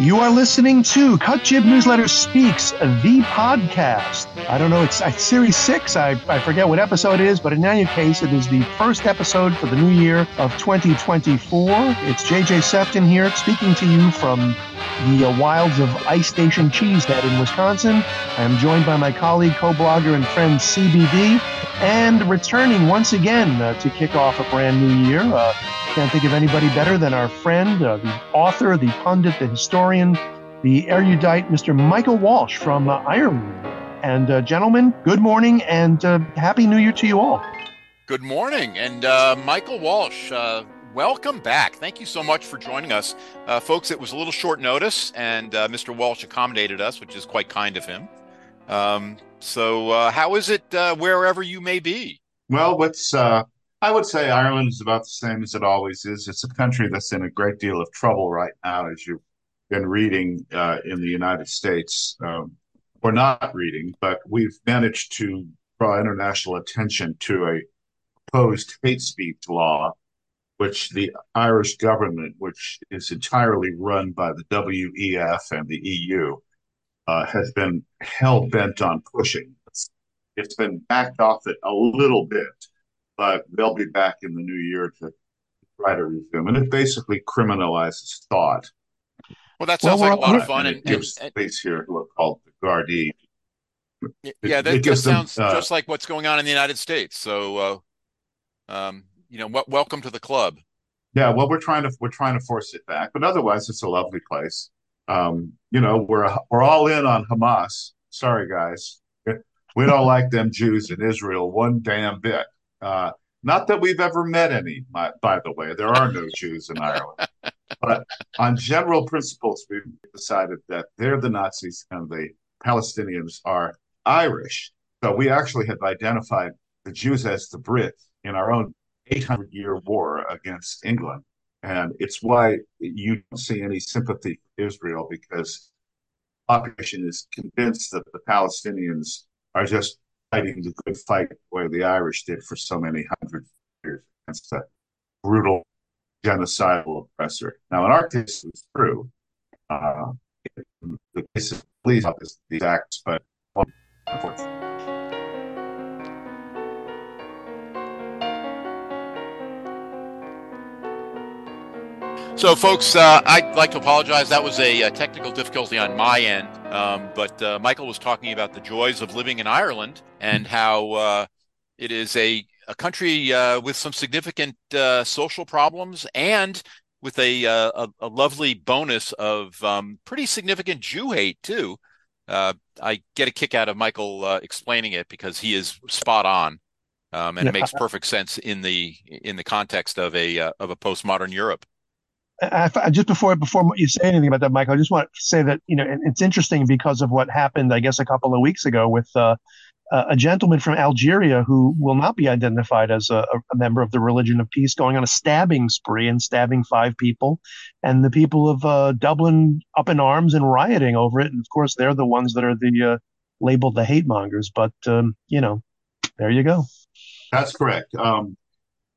You are listening to Cut Jib Newsletter Speaks, the podcast. I don't know, it's, it's series six. I, I forget what episode it is, but in any case, it is the first episode for the new year of 2024. It's JJ Sefton here speaking to you from the uh, wilds of Ice Station Cheesehead in Wisconsin. I am joined by my colleague, co blogger, and friend CBD, and returning once again uh, to kick off a brand new year. Uh, can't think of anybody better than our friend, uh, the author, the pundit, the historian, the erudite, Mr. Michael Walsh from uh, Ireland. And uh, gentlemen, good morning and happy New Year to you all. Good morning, and Michael Walsh. Uh, welcome back. Thank you so much for joining us, folks. It was a little short notice, and Mr. Walsh accommodated us, which is quite kind of him. Um, so, how is it wherever you may be? Well, what's I would say Ireland is about the same as it always is. It's a country that's in a great deal of trouble right now, as you've been reading uh, in the United States, um, or not reading, but we've managed to draw international attention to a proposed hate speech law, which the Irish government, which is entirely run by the WEF and the EU, uh, has been hell bent on pushing. It's been backed off it a little bit but they'll be back in the new year to try to resume. And it basically criminalizes thought. Well, that sounds well, like a lot of fun. And, and it gives and, space here who are called the Gardaí. Yeah, that, that sounds them, uh, just like what's going on in the United States. So, uh, um, you know, welcome to the club. Yeah, well, we're trying to we're trying to force it back, but otherwise, it's a lovely place. Um, you know, we're we're all in on Hamas. Sorry, guys, we don't like them Jews in Israel one damn bit. Uh, not that we've ever met any, by, by the way. There are no Jews in Ireland. But on general principles, we've decided that they're the Nazis and the Palestinians are Irish. So we actually have identified the Jews as the Brits in our own 800 year war against England. And it's why you don't see any sympathy for Israel because the population is convinced that the Palestinians are just fighting the good fight the way the Irish did for so many hundred years against a brutal genocidal oppressor. Now, in our case, it's true. Uh, the case of police these acts, but unfortunately. So, folks, uh, I'd like to apologize. That was a, a technical difficulty on my end. Um, but uh, Michael was talking about the joys of living in Ireland and how uh, it is a, a country uh, with some significant uh, social problems and with a, uh, a, a lovely bonus of um, pretty significant Jew hate, too. I get a kick out of Michael explaining it because he is spot on. Um, and it makes perfect sense in the in the context of a of a postmodern Europe. I, just before before you say anything about that, Michael, I just want to say that you know it's interesting because of what happened, I guess, a couple of weeks ago with uh, a gentleman from Algeria who will not be identified as a, a, member of the Religion of Peace going on a stabbing spree and stabbing five people, and the people of uh, Dublin up in arms and rioting over it. And of course, they're the ones that are the uh, labeled the hate mongers. But um, you know, there you go. That's correct. Um,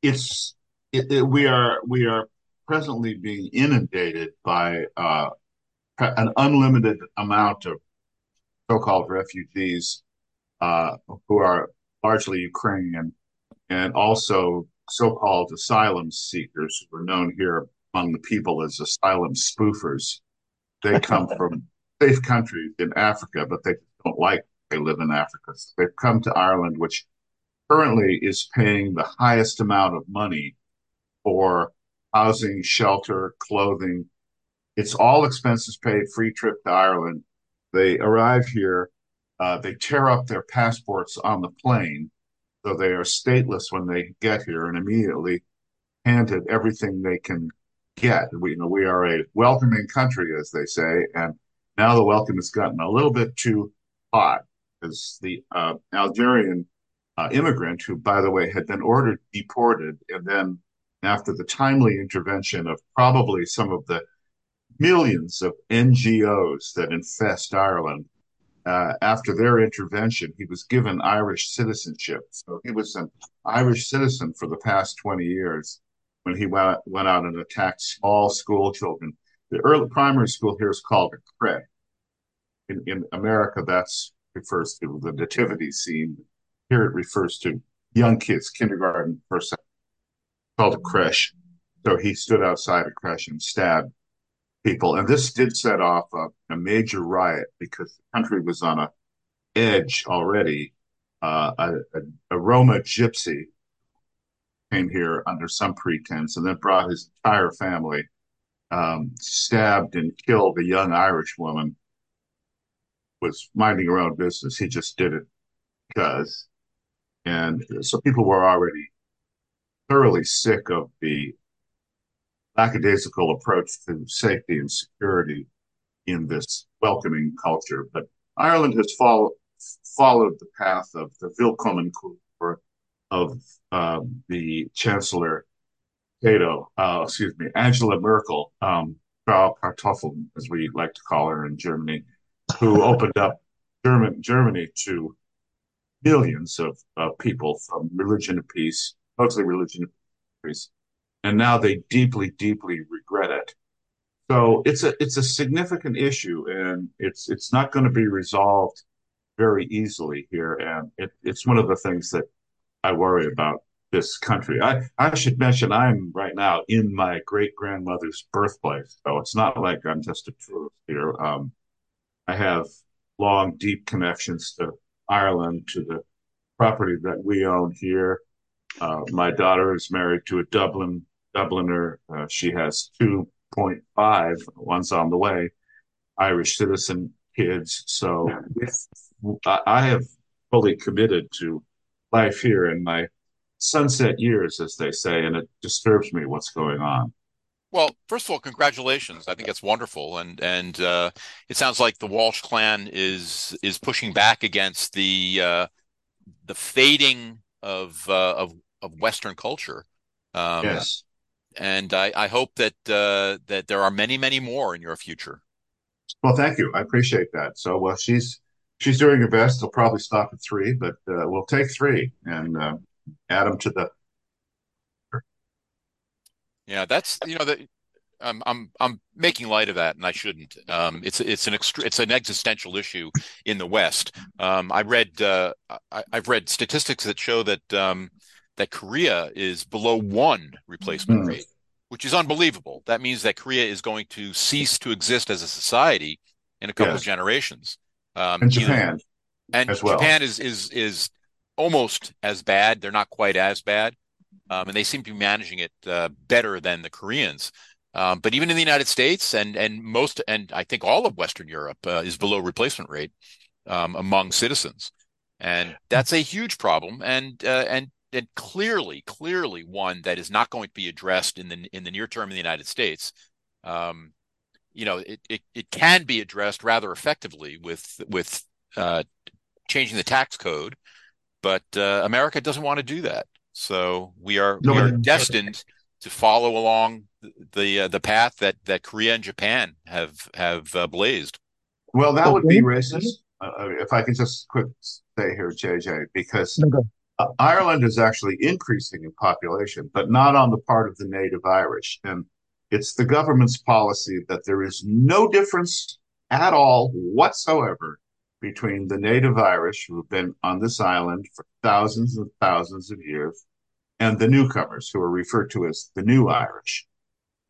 it's it, it, we are we are presently being inundated by uh, an unlimited amount of so-called refugees uh, who are largely Ukrainian and also so-called asylum seekers who are known here among the people as asylum spoofers. They come from safe countries in Africa, but they don't like they live in Africa. So they've come to Ireland, which currently is paying the highest amount of money for housing, shelter, clothing. It's all expenses paid, free trip to Ireland. They arrive here, uh, they tear up their passports on the plane, so they are stateless when they get here and immediately handed everything they can get. We, you know, we are a welcoming country, as they say, and now the welcome has gotten a little bit too hot because the uh, Algerian uh, immigrant, who, by the way, had been ordered deported and then after the timely intervention of probably some of the millions of NGOs that infest Ireland. Uh, after their intervention, he was given Irish citizenship. So he was an Irish citizen for the past 20 years when he went, went out and attacked small school children. the early primary school here is called a crèche. In, in America, that's refers to the nativity scene. Here it refers to young kids, kindergarten, first, called a creche. So he stood outside a creche and stabbed people. And this did set off a, a major riot because the country was on a edge already. Uh, a, a, a Roma gypsy came here under some pretense and then brought his entire family, um, stabbed and killed a young Irish woman. Was minding her own business. He just did it because. And so people were already thoroughly sick of the lackadaisical approach to safety and security in this welcoming culture. But Ireland has follow, followed the path of the Willkommen Willkommenkultur of uh, the Chancellor Cato, uh, excuse me, Angela Merkel, um, Frau Kartoffel, as we like to call her in Germany, who opened up German, Germany to millions of, of people from religion of peace, mostly religion and now they deeply, deeply regret it. So it's a it's a significant issue, and it's it's not going to be resolved very easily here, and it, it's one of the things that I worry about this country. I I should mention I'm right now in my great grandmother's birthplace, so it's not like I'm just a tourist here. Um, I have long, deep connections to Ireland, to the property that we own here. Uh, my daughter is married to a Dublin Dubliner. Uh, she has 2.5, one's on the way, Irish citizen kids. So I have fully committed to life here in my sunset years, as they say, and it disturbs me what's going on. Well, first of all, congratulations. I think it's wonderful, and and uh, it sounds like the Walsh clan is is pushing back against the uh, the fading of uh, of of Western culture. Um, yes, and I, I hope that uh, that there are many, many more in your future. Well, thank you. I appreciate that. So, well, she's she's doing her best. They'll probably stop at three, but uh, we'll take three and uh, add them to the. Yeah, that's you know that I'm I'm I'm making light of that, and I shouldn't. Um, it's it's an it's an existential issue in the West. Um, I read uh, I, have read statistics that show that um, that Korea is below one replacement mm. rate, which is unbelievable. That means that Korea is going to cease to exist as a society in a couple yes. of generations. Um, and Japan, and well. Japan is is is almost as bad. They're not quite as bad, um, and they seem to be managing it uh, better than the Koreans. Um, but even in the United States and and most and I think all of Western Europe uh, is below replacement rate um, among citizens, and that's a huge problem. And uh, and and clearly, clearly one that is not going to be addressed in the in the near term in the United States. Um, you know, it, it it can be addressed rather effectively with with uh, changing the tax code, but uh, America doesn't want to do that. So we are no, we are destined to follow along the uh, the path that that Korea and Japan have have uh, blazed. Well, that would be racist. Uh, if I can just quick say here, JJ, because uh, Ireland is actually increasing in population, but not on the part of the native Irish. And it's the government's policy that there is no difference at all whatsoever between the native Irish who have been on this island for thousands and thousands of years and the newcomers who are referred to as the new Irish.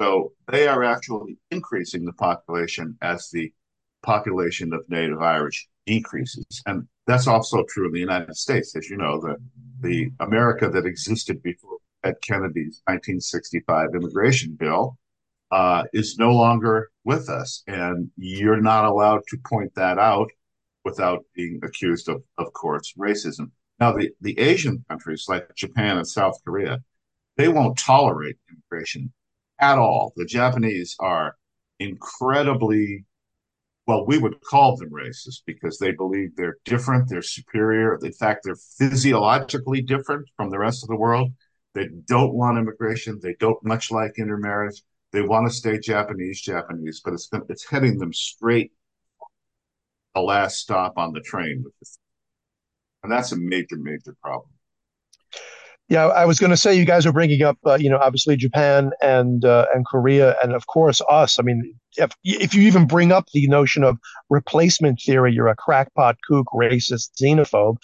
So they are actually increasing the population as the population of native Irish decreases. And that's also true in the United States. As you know, the, the America that existed before Ed Kennedy's 1965 immigration bill uh, is no longer with us. And you're not allowed to point that out without being accused of, of course, racism. Now, the, the Asian countries like Japan and South Korea, they won't tolerate immigration at all. The Japanese are incredibly well, we would call them racist because they believe they're different, they're superior. In fact, they're physiologically different from the rest of the world. They don't want immigration. They don't much like intermarriage. They want to stay Japanese, Japanese, but it's it's heading them straight the last stop on the train, and that's a major, major problem. Yeah, I was going to say you guys are bringing up, uh, you know, obviously Japan and uh, and Korea, and of course us. I mean, if if you even bring up the notion of replacement theory, you're a crackpot, kook, racist, xenophobe.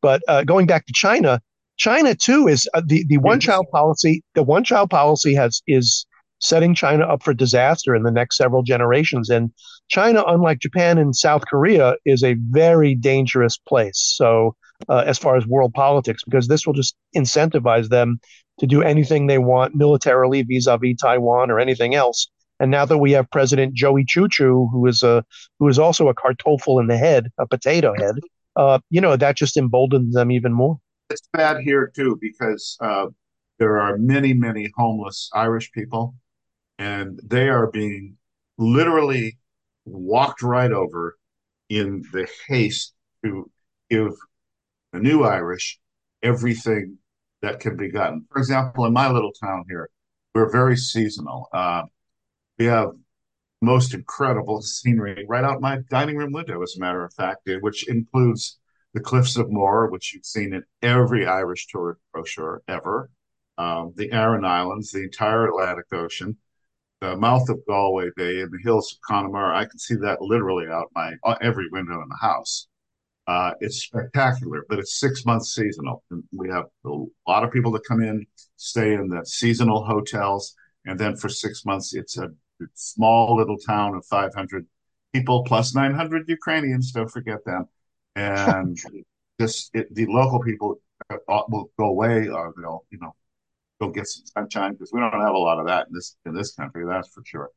But uh, going back to China, China too is uh, the the one child policy. The one child policy has is setting China up for disaster in the next several generations. And China, unlike Japan and South Korea, is a very dangerous place. So uh, as far as world politics, because this will just incentivize them to do anything they want militarily vis-a-vis Taiwan or anything else. And now that we have President Joey Choo, who is a who is also a kartoffel in the head, a potato head, uh, you know, that just emboldens them even more. It's bad here too because uh, there are many, many homeless Irish people, and they are being literally walked right over in the haste to give new Irish everything that can be gotten. For example, in my little town here, we're very seasonal. Uh, we have most incredible scenery right out my dining room window, as a matter of fact, which includes the Cliffs of Moher, which you've seen in every Irish tourist brochure ever, um, the Aran Islands, the entire Atlantic Ocean, the mouth of Galway Bay, and the hills of Connemara. I can see that literally out my uh, every window in the house. Uh, it's spectacular, but it's six months seasonal. And we have a lot of people that come in, stay in the seasonal hotels, and then for six months, it's a small little town of 500 people plus 900 Ukrainians. Don't forget them, and just it, the local people uh, will go away, or they'll you know go get some sunshine because we don't have a lot of that in this in this country. That's for sure.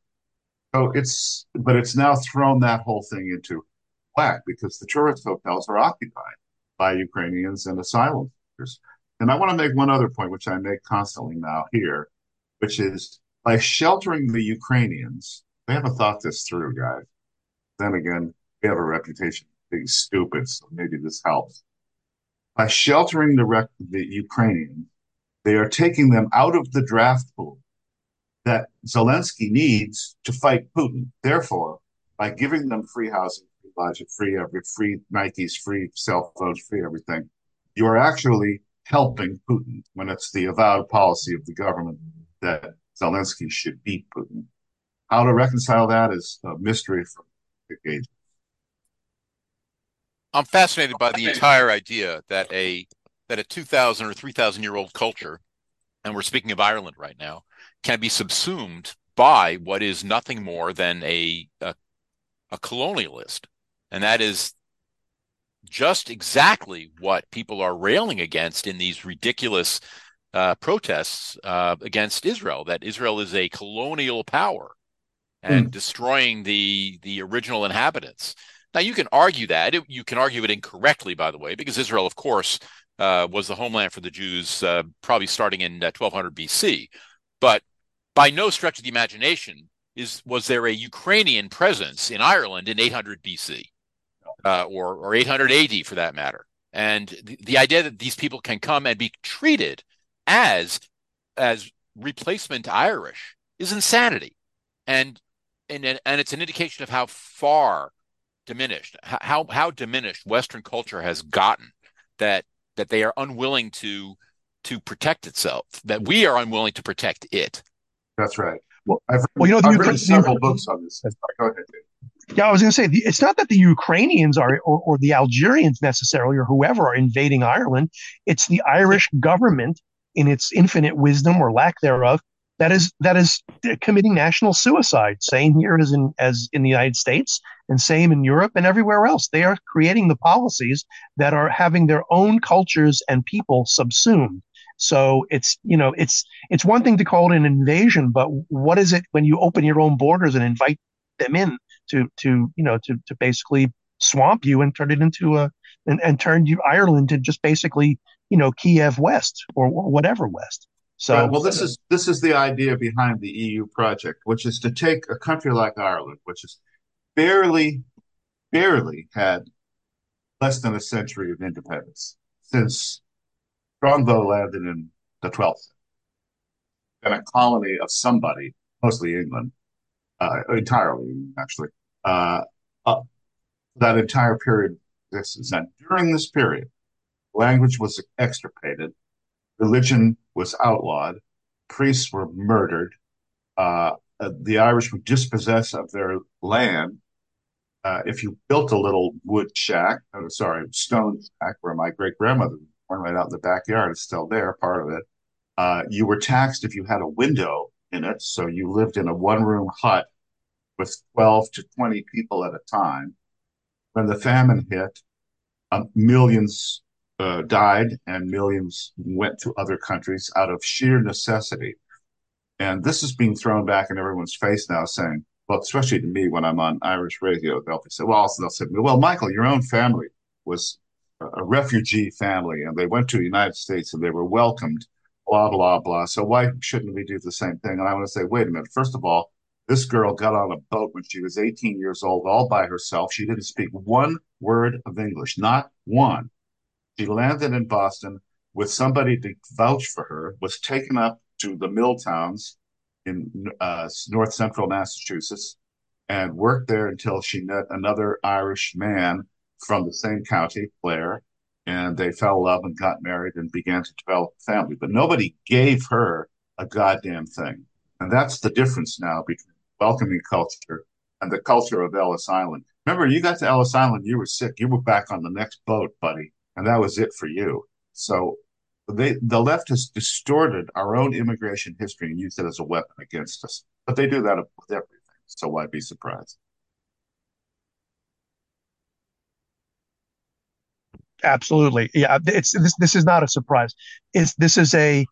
So it's but it's now thrown that whole thing into whack because the tourist hotels are occupied by Ukrainians and asylum seekers. And I want to make one other point, which I make constantly now here, which is by sheltering the Ukrainians, they haven't thought this through, guys. Then again, we have a reputation of being stupid, so maybe this helps. By sheltering the, rec- the Ukrainians, they are taking them out of the draft pool that Zelensky needs to fight Putin. Therefore, by giving them free housing, free every free Nikes, free cell phones, free everything. You are actually helping Putin when it's the avowed policy of the government that Zelensky should beat Putin. How to reconcile that is a mystery for the decades. I'm fascinated by the entire idea that a that a 2,000 or 3,000 year old culture, and we're speaking of Ireland right now, can be subsumed by what is nothing more than a, a, a colonialist and that is just exactly what people are railing against in these ridiculous uh, protests uh, against Israel. That Israel is a colonial power and mm. destroying the the original inhabitants. Now you can argue that it, you can argue it incorrectly, by the way, because Israel, of course, uh, was the homeland for the Jews, uh, probably starting in 1200 uh, BC. But by no stretch of the imagination is was there a Ukrainian presence in Ireland in 800 BC uh, or or 800 AD for that matter. And the, the idea that these people can come and be treated as as replacement Irish is insanity, and and and it's an indication of how far diminished how how diminished Western culture has gotten that that they are unwilling to to protect itself that we are unwilling to protect it. That's right. Well, I've, well, you know, I've written several books on this. Go ahead. Yeah, I was going to say it's not that the Ukrainians are or, or the Algerians necessarily or whoever are invading Ireland. It's the Irish government, in its infinite wisdom or lack thereof, that is that is committing national suicide. Same here as in as in the United States, and same in Europe and everywhere else. They are creating the policies that are having their own cultures and people subsumed. So it's you know it's it's one thing to call it an invasion, but what is it when you open your own borders and invite them in to to you know to to basically swamp you and turn it into a and, and turn you Ireland to just basically you know Kiev West or, or whatever West. So right. well, this is this is the idea behind the EU project, which is to take a country like Ireland, which has barely barely had less than a century of independence since Strongbow landed in the 12th, and a colony of somebody, mostly England, uh, entirely actually, uh, that entire period exists. And during this period, language was extirpated. religion was outlawed, priests were murdered, uh, uh, the Irish were dispossessed of their land. Uh, if you built a little wood shack, oh, sorry, stone shack where my great grandmother born, right out in the backyard, it's still there, part of it. Uh, you were taxed if you had a window in it, so you lived in a one-room hut with 12 to 20 people at a time. When the famine hit, uh, millions uh, died and millions went to other countries out of sheer necessity. And this is being thrown back in everyone's face now, saying, well, especially to me when I'm on Irish radio, they'll say, well, they'll say, well, Michael, your own family was a refugee family and they went to the United States and they were welcomed, blah, blah, blah. So why shouldn't we do the same thing? And I want to say, wait a minute. First of all, this girl got on a boat when she was 18 years old, all by herself. She didn't speak one word of English, not one. She landed in Boston with somebody to vouch for her, was taken up to the mill towns in uh, north central Massachusetts and worked there until she met another Irish man from the same county, Clare, and they fell in love and got married and began to develop a family. But nobody gave her a goddamn thing. And that's the difference now between welcoming culture and the culture of Ellis Island. Remember, you got to Ellis Island, you were sick, you were back on the next boat, buddy, and that was it for you. So they the left has distorted our own immigration history and used it as a weapon against us. But they do that with everything. So why be surprised? Absolutely, yeah. It's this. This is not a surprise. It's this is a,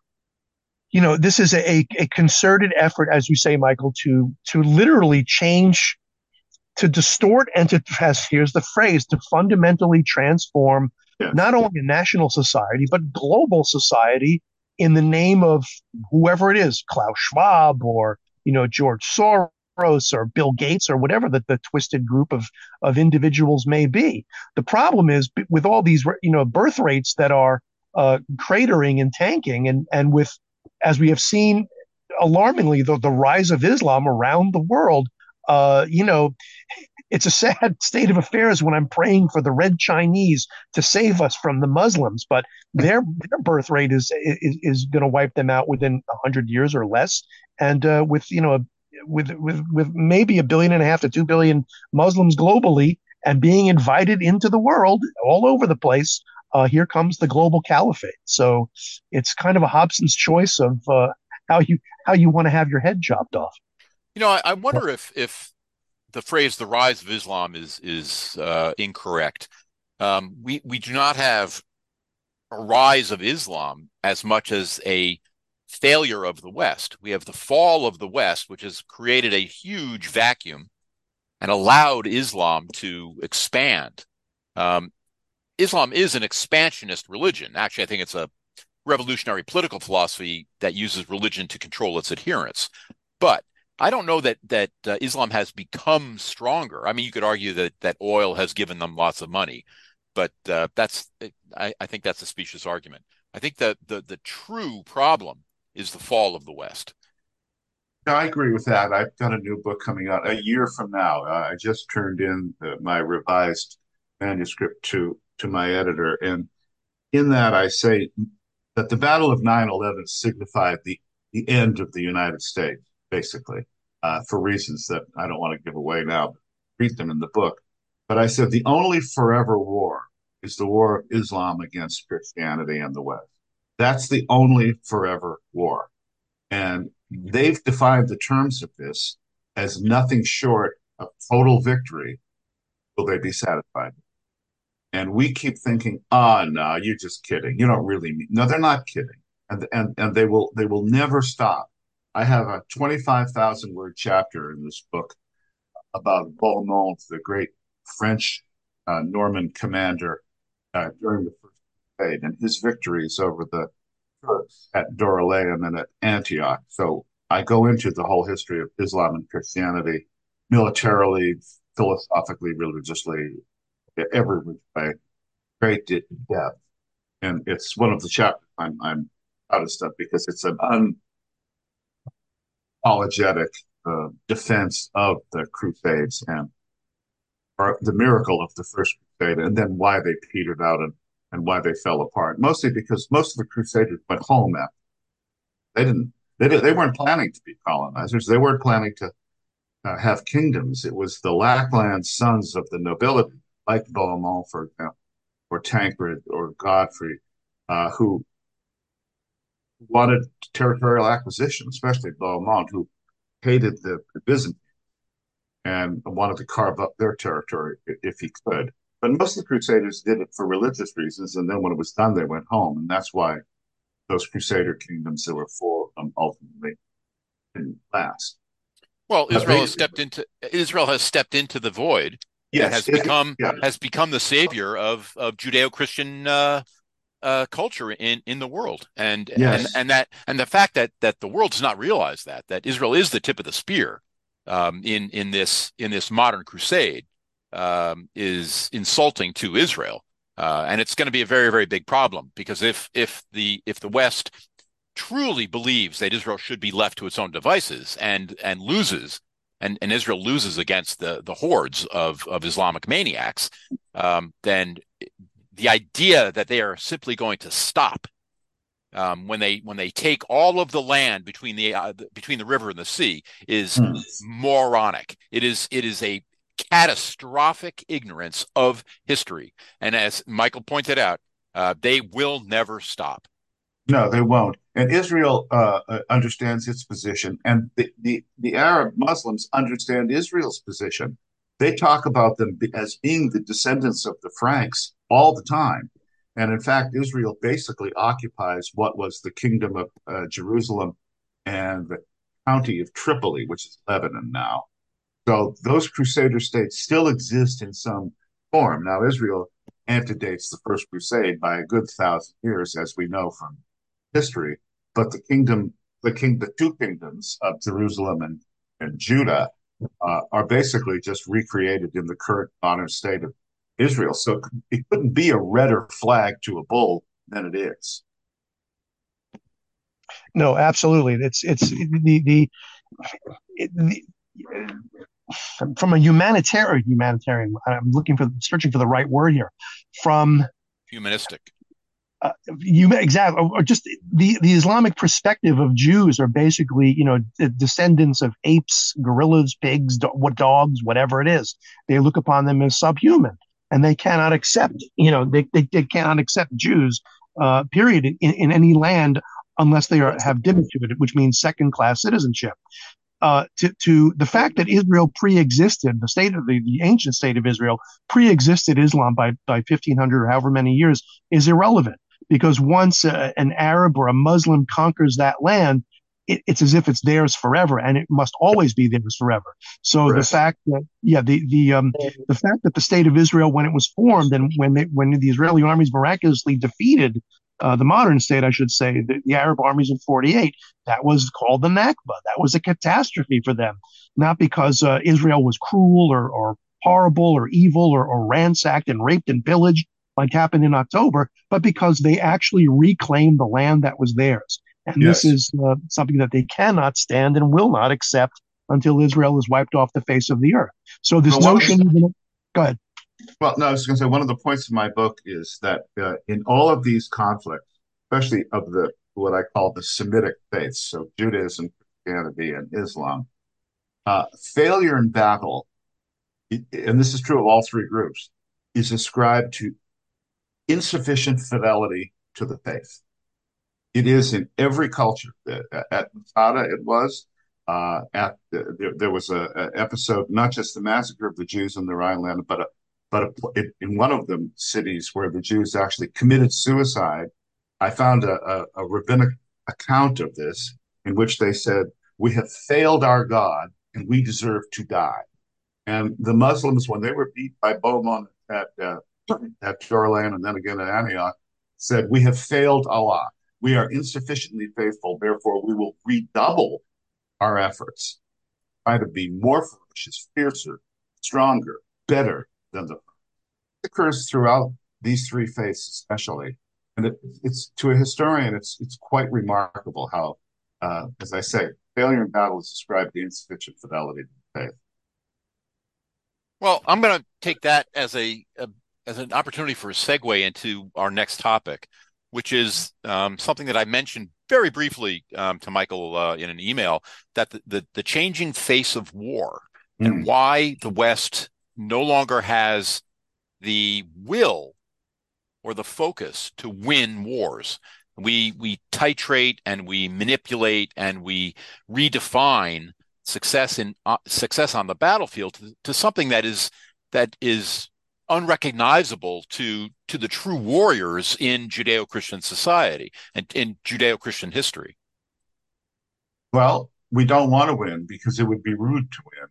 you know, this is a a concerted effort, as you say, Michael, to to literally change, to distort, and to as here's the phrase, to fundamentally transform not only a national society, but global society in the name of whoever it is, Klaus Schwab or, you know, George Soros or Bill Gates or whatever the, the twisted group of, of individuals may be. The problem is with all these, you know, birth rates that are uh, cratering and tanking and, and with, as we have seen alarmingly, the, the rise of Islam around the world, uh, you know, it's a sad state of affairs when I'm praying for the red Chinese to save us from the Muslims, but their their birth rate is is, is going to wipe them out within hundred years or less, and uh, with you know with with with maybe a billion and a half to two billion Muslims globally and being invited into the world all over the place. Uh, here comes the global caliphate. So it's kind of a Hobson's choice of uh, how you how you want to have your head chopped off. You know, I, I wonder if if the phrase "the rise of Islam" is is uh, incorrect. Um, we we do not have a rise of Islam as much as a failure of the West. We have the fall of the West, which has created a huge vacuum and allowed Islam to expand. Um, Islam is an expansionist religion. Actually, I think it's a revolutionary political philosophy that uses religion to control its adherents. But I don't know that that uh, Islam has become stronger. I mean, you could argue that that oil has given them lots of money, but uh, that's I, I, think that's a specious argument. I think that the the true problem is the fall of the West. I agree with that. I've got a new book coming out a year from now. Uh, I just turned in uh, my revised manuscript to to my editor, and in that I say that the Battle of 9/11 signified the the end of the United States basically, uh, for reasons that I don't want to give away now. But read them in the book. But I said the only forever war is the war of Islam against Christianity and the West. That's the only forever war. And they've defined the terms of this as nothing short of total victory. Will they be satisfied? And we keep thinking, ah, oh, no, you're just kidding. You don't really mean. No, they're not kidding. And, and, and they will, they will never stop I have a 25,000 word chapter in this book about Bohemond, the great French uh, Norman commander uh, during the First Crusade, and his victories over the Turks at Dorylaeum and at Antioch. So I go into the whole history of Islam and Christianity militarily, philosophically, religiously, every way, great depth. And it's one of the chapters I'm, I'm of stuff because it's an un apologetic uh, defense of the Crusades and the miracle of the First Crusade, and then why they petered out and and why they fell apart. Mostly because most of the Crusaders went home after. They didn't. They, they weren't planning to be colonizers. They weren't planning to uh, have kingdoms. It was the Lackland sons of the nobility, like Bohemond, for example, or Tancred or Godfrey, uh, who wanted territorial acquisition, especially Bohemond, who hated the Byzantines and wanted to carve up their territory if he could. But most of the Crusaders did it for religious reasons, and then when it was done, they went home, and that's why those Crusader kingdoms, there were of them, ultimately didn't last. Well, Israel has stepped into Israel has stepped into the void. Yes, has become yeah. has become the savior of of Judeo Christian uh, uh, culture in in the world, and yes. and and that and the fact that that the world does not realize that that Israel is the tip of the spear um, in in this in this modern crusade um, is insulting to Israel, uh, and it's going to be a very very big problem because if if the if the West truly believes that Israel should be left to its own devices and and loses and, and Israel loses against the the hordes of of Islamic maniacs, um, then the idea that they are simply going to stop um, when they when they take all of the land between the uh, between the river and the sea is hmm. moronic. It is it is a catastrophic ignorance of history, and as Michael pointed out, uh, they will never stop. No, they won't. And Israel uh, uh understands its position, and the, the the Arab Muslims understand Israel's position. They talk about them as being the descendants of the Franks all the time. And in fact, Israel basically occupies what was the kingdom of uh, Jerusalem and the county of Tripoli, which is Lebanon now. So those crusader states still exist in some form. Now, Israel antedates the First Crusade by a good thousand years, as we know from history. But the kingdom, the king, the two kingdoms of Jerusalem and, and Judah uh, are basically just recreated in the current modern state of Israel. So it couldn't be a redder flag to a bull than it is. No, absolutely. It's it's the the, the from a humanitarian humanitarian. I'm looking for searching for the right word here. From humanistic. Uh, you exactly, or just the the Islamic perspective of Jews are basically, you know, descendants of apes, gorillas, pigs, do- what dogs, whatever it is. They look upon them as subhuman and they cannot accept, you know, they, they, they cannot accept Jews, uh, period, in, in any land unless they are, have dhimmitude, which means second class citizenship. Uh, to, to the fact that Israel pre-existed, the state of the, the ancient state of Israel pre-existed Islam by, by 1500 or however many years is irrelevant because once uh, an Arab or a Muslim conquers that land, it, it's as if it's theirs forever, and it must always be theirs forever. So the fact that yeah, the the um the fact that the state of Israel, when it was formed, and when they, when the Israeli armies miraculously defeated uh, the modern state, I should say, the, the, Arab armies in 48, that was called the Nakba. That was a catastrophe for them, not because uh, Israel was cruel or, or horrible or evil or, or ransacked and raped and pillaged like happened in October, but because they actually reclaimed the land that was theirs. And yes. this is uh, something that they cannot stand and will not accept until Israel is wiped off the face of the earth. So this well, notion. Is, go ahead. Well, no, I was going to say one of the points of my book is that uh, in all of these conflicts, especially of the what I call the Semitic faiths, so Judaism, Christianity, and Islam, uh, failure in battle, and this is true of all three groups, is ascribed to insufficient fidelity to the faith. It is in every culture. At Masada, it was. Uh, at the, there, there, was a, episode, not just the massacre of the Jews in the Rhineland, but a, but a, it, in one of the cities where the Jews actually committed suicide. I found a, a rabbinic account of this in which they said, "We have failed our God, and we deserve to die." And the Muslims, when they were beat by Bohemond at uh, at Dorylaeum and then again at Antioch, said, "We have failed Allah." we are insufficiently faithful. Therefore, we will redouble our efforts, try to be more ferocious, fiercer, stronger, better than the. It occurs throughout these three faiths, especially, and it, it's to a historian, it's it's quite remarkable how, uh, as I say, failure in battle is described the insufficient fidelity to faith. Well, I'm going to take that as a, a as an opportunity for a segue into our next topic, which is um, something that I mentioned very briefly um, to Michael uh, in an email that the, the, the changing face of war mm. and why the West no longer has the will or the focus to win wars. We we titrate and we manipulate and we redefine success in uh, success on the battlefield to, to something that is that is unrecognizable to to the true warriors in Judeo-Christian society and in Judeo-Christian history? Well, we don't want to win because it would be rude to win.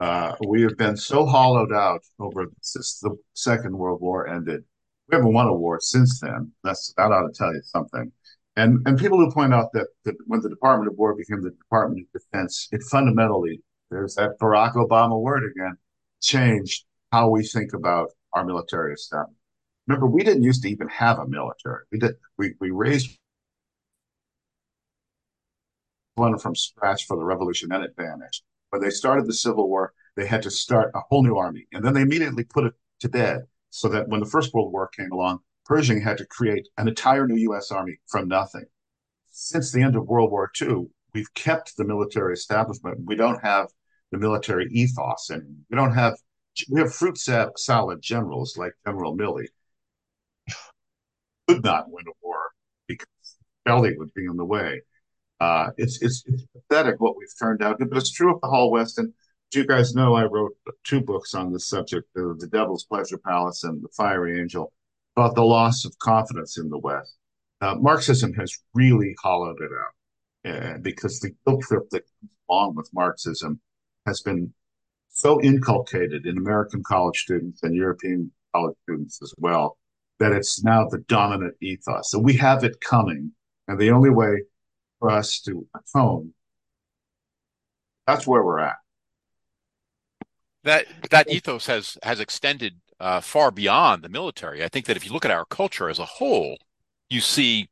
Uh, we have been so hollowed out over since the Second World War ended. We haven't won a war since then. That's that ought to tell you something. And and people who point out that, that when the Department of War became the Department of Defense, it fundamentally there's that Barack Obama word again changed how we think about our military establishment. Remember, we didn't used to even have a military. We did we we raised one from scratch for the revolution, then it vanished. When they started the Civil War, they had to start a whole new army, and then they immediately put it to bed, so that when the First World War came along, Pershing had to create an entire new U.S. Army from nothing. Since the end of World War II, we've kept the military establishment. We don't have the military ethos, and we don't have we have fruit salad generals like General Milley could not win a war because belly would be in the way. Uh, it's, it's, it's pathetic what we've turned out, but it's true of the Hall West. And you guys know, I wrote two books on this subject: the, the Devil's Pleasure Palace and the Fiery Angel, about the loss of confidence in the West. Uh, Marxism has really hollowed it out because the guilt trip that comes along with Marxism has been so inculcated in American college students and European college students as well that it's now the dominant ethos. So we have it coming, and the only way for us to atone, that's where we're at. That that ethos has has extended uh, far beyond the military. I think that if you look at our culture as a whole, you see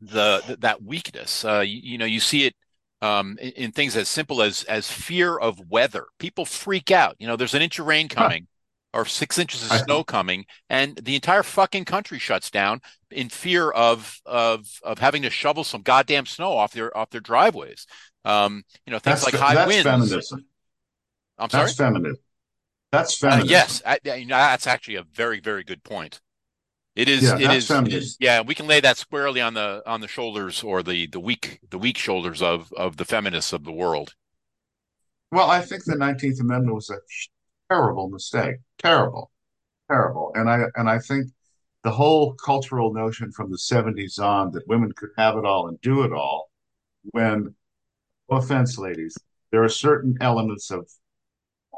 the, that weakness. Uh, you, you know, you see it um, in, in, things as simple as as fear of weather. People freak out. You know, there's an inch of rain coming. Huh. Or six inches of snow coming, and the entire fucking country shuts down in fear of of of having to shovel some goddamn snow off their off their driveways. Um, you know, things that's, like high that's winds. Feminism. I'm sorry. That's feminism. That's feminism. Uh, yes, I, I, that's actually a very very good point. It is. Yeah, it is, it is. Yeah, we can lay that squarely on the on the shoulders or the the weak the weak shoulders of of the feminists of the world. Well, I think the Nineteenth Amendment was a terrible mistake. Terrible, terrible, and I and I think the whole cultural notion from the '70s on that women could have it all and do it all, when, no offense, ladies, there are certain elements of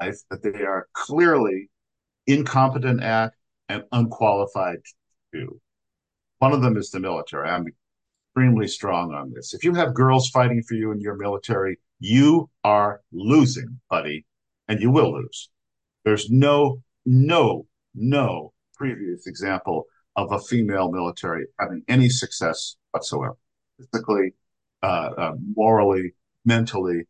life that they are clearly incompetent at and unqualified do. One of them is the military. I'm extremely strong on this. If you have girls fighting for you in your military, you are losing, buddy, and you will lose. There's no, no, no previous example of a female military having any success whatsoever, physically, uh, uh, morally, mentally,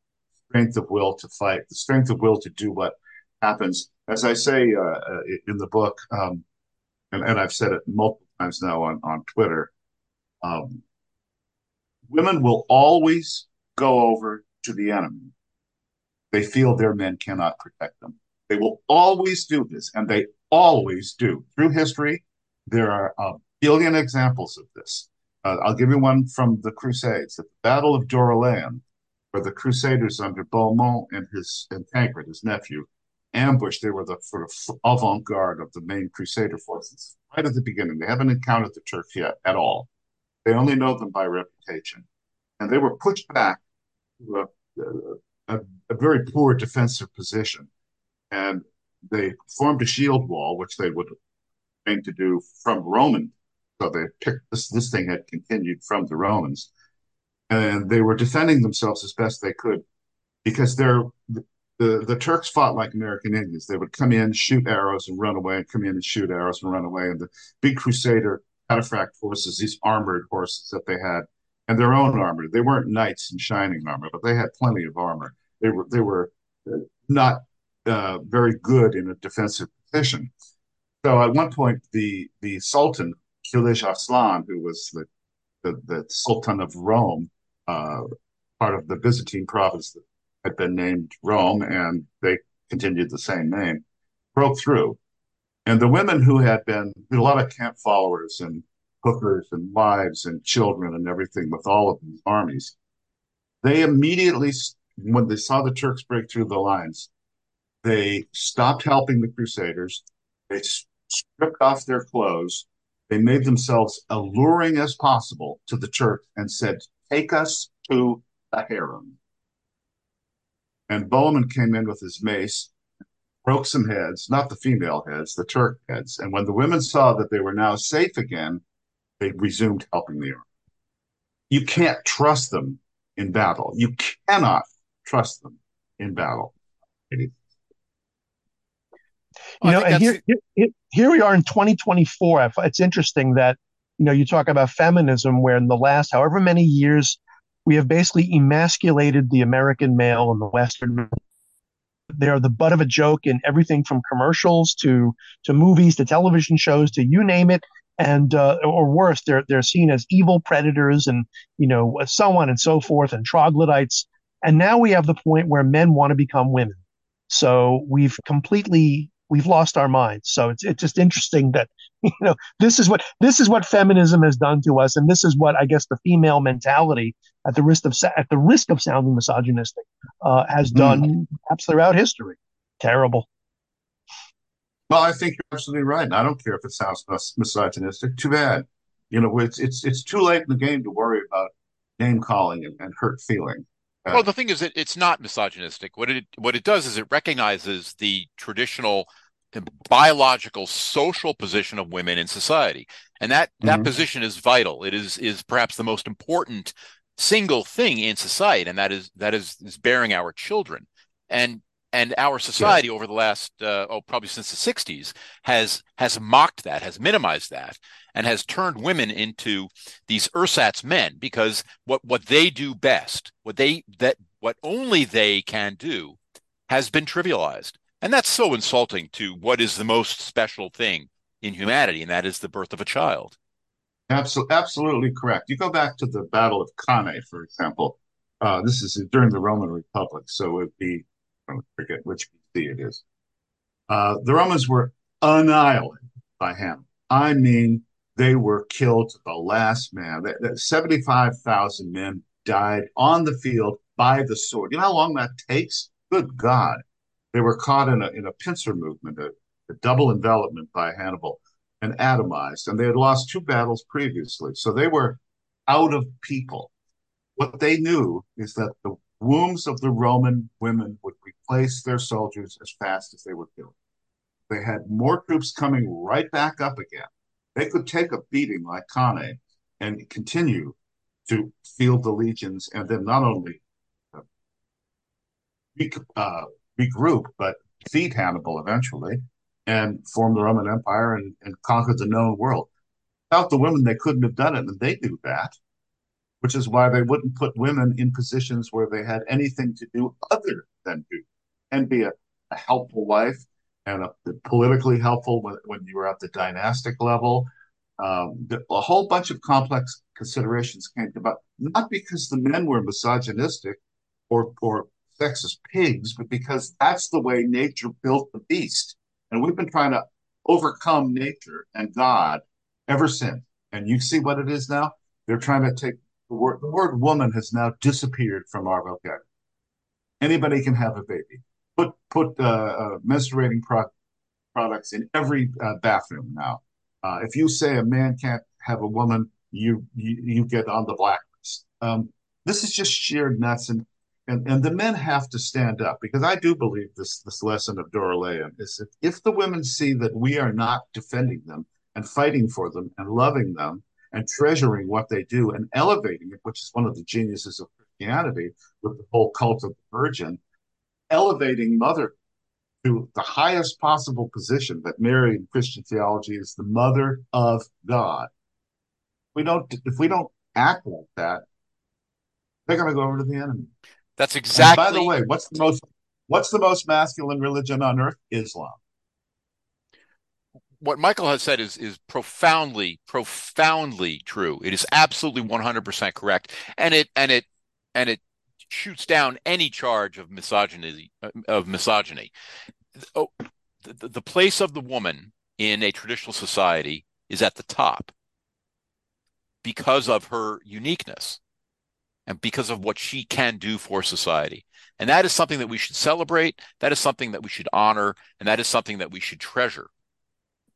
strength of will to fight, the strength of will to do what happens. As I say uh, uh in the book, um, and, and I've said it multiple times now on, on Twitter, um, women will always go over to the enemy. They feel their men cannot protect them. They will always do this, and they always do. Through history, there are a billion examples of this. Uh, I'll give you one from the Crusades. At the Battle of Dorylaeum, where the Crusaders under Bohemond and his and Tancred, his nephew, ambushed. They were the sort of avant garde of the main Crusader forces right at the beginning. They haven't encountered the Turks yet at all. They only know them by reputation. And they were pushed back to a, a, a very poor defensive position. And they formed a shield wall, which they would aim to do from Roman. So they picked this, this thing had continued from the Romans. And they were defending themselves as best they could because they're the, the Turks fought like American Indians. They would come in, shoot arrows, and run away, and come in and shoot arrows and run away. And the big Crusader cataphract forces, these armored horses that they had, and their own armor. They weren't knights in shining armor, but they had plenty of armor. They were they were uh, not uh, very good in a defensive position. So at one point, the the Sultan Kilij Arslan, who was the, the, the Sultan of Rome, uh, part of the Byzantine province had been named Rome, and they continued the same name, broke through. And the women who had been a lot of camp followers and hookers and wives and children and everything with all of these armies, they immediately, when they saw the Turks break through the lines, they stopped helping the Crusaders. They stripped off their clothes. They made themselves alluring as possible to the Turks and said, Take us to the harem. And Bohemond came in with his mace, broke some heads, not the female heads, the Turk heads. And when the women saw that they were now safe again, they resumed helping the army. You can't trust them in battle. You cannot trust them in battle. You know, and here, here, here we are in 2024. It's interesting that, you know, you talk about feminism where in the last however many years we have basically emasculated the American male and the Western. Male. They're the butt of a joke in everything from commercials to to movies to television shows to you name it, and uh, or worse, they're they're seen as evil predators and you know so on and so forth and troglodytes. And now we have the point where men want to become women. So we've completely we've lost our minds. So it's it's just interesting that you know this is what this is what feminism has done to us, and this is what I guess the female mentality, at the risk of at the risk of sounding misogynistic, uh, has hmm. done mm. perhaps throughout history. Terrible. Well, I think you're absolutely right. I don't care if it sounds misogynistic. Too bad. You know, it's it's it's too late in the game to worry about name calling and, and hurt feeling. Uh, well, the thing is, that it's not misogynistic. What it what it does is it recognizes the traditional biological social position of women in society and that that mm-hmm. position is vital it is is perhaps the most important single thing in society and that is that is is bearing our children and and our society yeah. over the last uh, oh probably since the 60s has has mocked that has minimized that and has turned women into these ersatz men because what what they do best what they that what only they can do has been trivialized and that's so insulting to what is the most special thing in humanity, and that is the birth of a child. Absolutely, absolutely correct. You go back to the Battle of Cannae, for example. Uh, this is during the Roman Republic, so it would be, I forget which BC it is. Uh, the Romans were annihilated by him. I mean, they were killed to the last man. 75,000 men died on the field by the sword. You know how long that takes? Good God. They were caught in a, in a pincer movement, a, a double envelopment by Hannibal, and atomized. And they had lost two battles previously. So they were out of people. What they knew is that the wombs of the Roman women would replace their soldiers as fast as they were killed. They had more troops coming right back up again. They could take a beating like Cannae and continue to field the legions and then not only uh, uh, regroup, but defeat Hannibal eventually and formed the Roman Empire and, and conquer the known world. Without the women, they couldn't have done it, and they knew that, which is why they wouldn't put women in positions where they had anything to do other than do and be a, a helpful wife and a, politically helpful when, when you were at the dynastic level. Um, a whole bunch of complex considerations came about, not because the men were misogynistic or, or sexist pigs, but because that's the way nature built the beast. And we've been trying to overcome nature and God ever since. And you see what it is now? They're trying to take the word, the word woman has now disappeared from our vocabulary. Anybody can have a baby. Put, put uh, uh, menstruating pro- products in every uh, bathroom now. Uh, if you say a man can't have a woman, you, you, you get on the blacklist. Um, this is just sheer nuts. And and, and the men have to stand up because I do believe this this lesson of Dorylaeum is that if the women see that we are not defending them and fighting for them and loving them and treasuring what they do and elevating it, which is one of the geniuses of Christianity with the whole cult of the Virgin, elevating mother to the highest possible position that Mary in Christian theology is the mother of God. We don't if we don't act like that, they're going to go over to the enemy. That's exactly. And by the way, what's the most what's the most masculine religion on earth? Islam. what Michael has said is is profoundly, profoundly true. It is absolutely 100% correct, and it and it and it shoots down any charge of misogyny uh, of misogyny. Oh, the, the place of the woman in a traditional society is at the top because of her uniqueness and because of what she can do for society. And that is something that we should celebrate. That is something that we should honor. And that is something that we should treasure.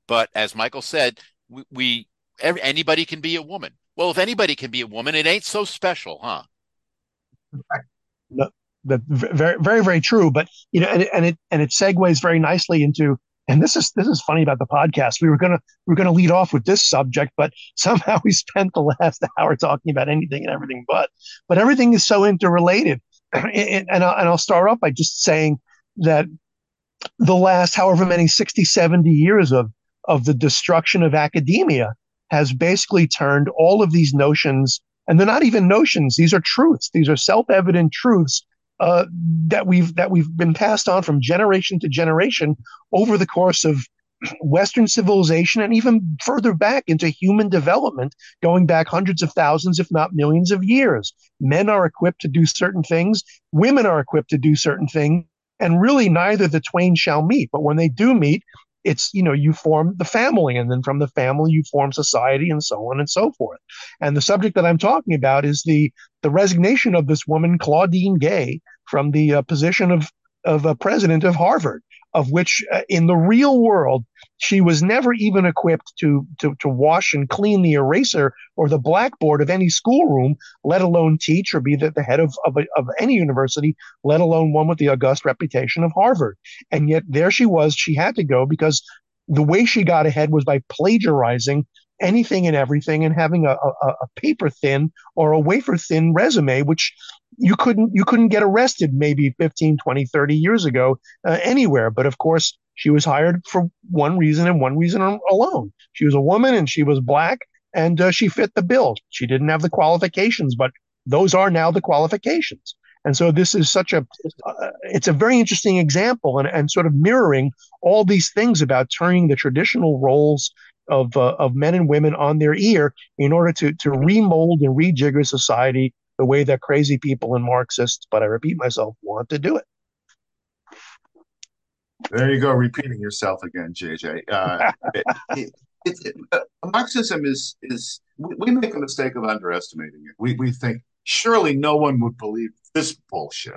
But as Michael said, we, we anybody can be a woman. Well, if anybody can be a woman, it ain't so special, huh? That very, very, very true. But you know, and, and it and it segues very nicely into. And this is this is funny about the podcast. We were gonna we were gonna lead off with this subject, but somehow we spent the last hour talking about anything and everything but. But everything is so interrelated. And, and, I'll, start off by just saying that the last however many 60, 70 years of of the destruction of academia has basically turned all of these notions, and they're not even notions; these are truths. These are self-evident truths uh, that we've that we've been passed on from generation to generation over the course of Western civilization and even further back into human development, going back hundreds of thousands, if not millions of years. Men are equipped to do certain things, women are equipped to do certain things, and really neither the twain shall meet. But when they do meet, it's you know you form the family and then from the family you form society and so on and so forth. And the subject that i'm talking about is the the resignation of this woman claudine gay from the uh, position of of a president of harvard of which uh, in the real world she was never even equipped to, to to wash and clean the eraser or the blackboard of any schoolroom, let alone teach or be the, the head of, of, a, of any university, let alone one with the august reputation of Harvard. And yet there she was. She had to go because the way she got ahead was by plagiarizing anything and everything and having a, a, a paper thin or a wafer thin resume, which you couldn't you couldn't get arrested maybe 15 20 30 years ago uh, anywhere. But of course she was hired for one reason and one reason alone. She was a woman and she was black and uh, she fit the bill. She didn't have the qualifications but those are now the qualifications. And so this is such a uh, it's a very interesting example and, and sort of mirroring all these things about turning the traditional roles of uh, of men and women on their ear in order to to remold and rejigger society the way that crazy people and Marxists, but I repeat myself, want to do it. There you go, repeating yourself again, JJ. Uh, it, it, it, uh, Marxism is is we, we, make a mistake of underestimating it. We we think surely no one would believe this bullshit,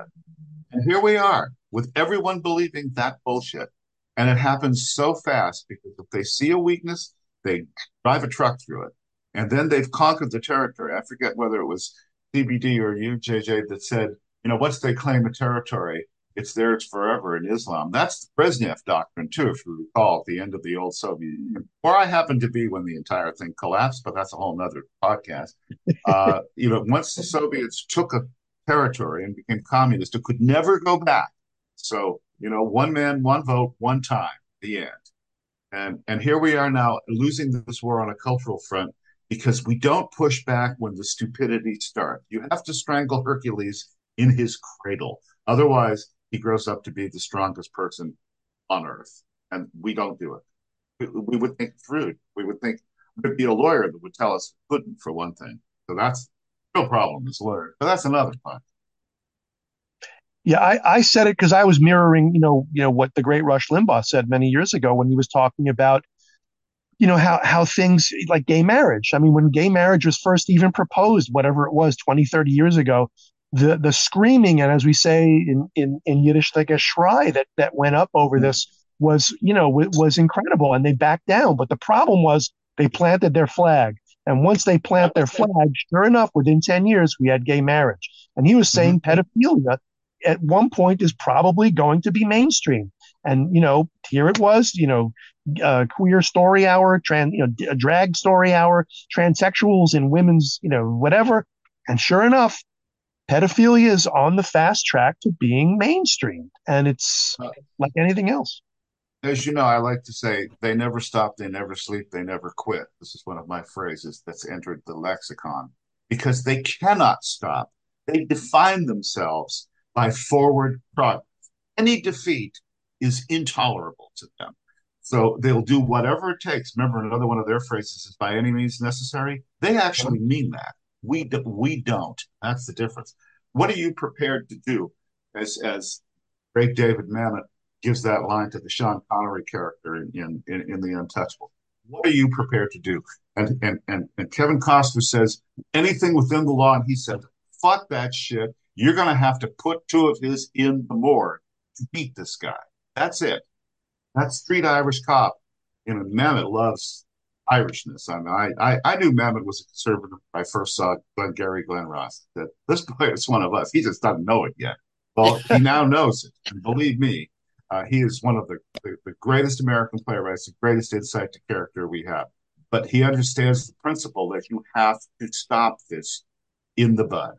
and here we are with everyone believing that bullshit, and it happens so fast because if they see a weakness, they drive a truck through it, and then they've conquered the territory. I forget whether it was CBD or you, JJ, that said, you know, once they claim a territory, it's theirs forever in Islam. That's the Brezhnev doctrine, too, if you recall, at the end of the old Soviet Union, where I happened to be when the entire thing collapsed, but that's a whole nother podcast. Uh, you know, once the Soviets took a territory and became communist, it could never go back. So, you know, one man, one vote, one time, the end. And and here we are now losing this war on a cultural front because we don't push back when the stupidity starts. You have to strangle Hercules in his cradle. Otherwise, he grows up to be the strongest person on earth. And we don't do it. We, we would think Freud. We would think there'd be a lawyer that would tell us couldn't, for one thing. So that's no problem, is lawyer. But that's another part. Yeah, I, I said it because I was mirroring, you know, you know what the great Rush Limbaugh said many years ago when he was talking about you know how how things like gay marriage. I mean when gay marriage was first even proposed whatever it was 20 30 years ago the the screaming and as we say in in, in yiddish like a shry that that went up over this was you know was incredible and they backed down. But the problem was they planted their flag and once they plant their flag sure enough within 10 years we had gay marriage. And he was saying mm-hmm. pedophilia at one point is probably going to be mainstream and you know here it was you know uh, queer story hour, trans, you know, a drag story hour, transsexuals in women's, you know, whatever. And sure enough, pedophilia is on the fast track to being mainstream, and it's uh, like anything else. As you know, I like to say, they never stop, they never sleep, they never quit. This is one of my phrases that's entered the lexicon because they cannot stop. They define themselves by forward progress. Any defeat is intolerable to them So they'll do whatever it takes. Remember, another one of their phrases is "by any means necessary." They actually mean that. We do, we don't. That's the difference. What are you prepared to do? As as great David Mamet gives that line to the Sean Connery character in in, in, in The Untouchable. What are you prepared to do? And and and, and Kevin Costner says anything within the law, and he said, "Fuck that shit." You're going to have to put two of his in the morgue to beat this guy. That's it. That's street Irish cop. You know, Mamet loves Irishness. I mean, I, I, I knew Mamet was a conservative when I first saw Glengarry Glen Ross. That this boy is one of us. He just doesn't know it yet. Well, he now knows it. And believe me, uh, he is one of the, the, the greatest American playwrights, the greatest insight to character we have. But he understands the principle that you have to stop this in the bud.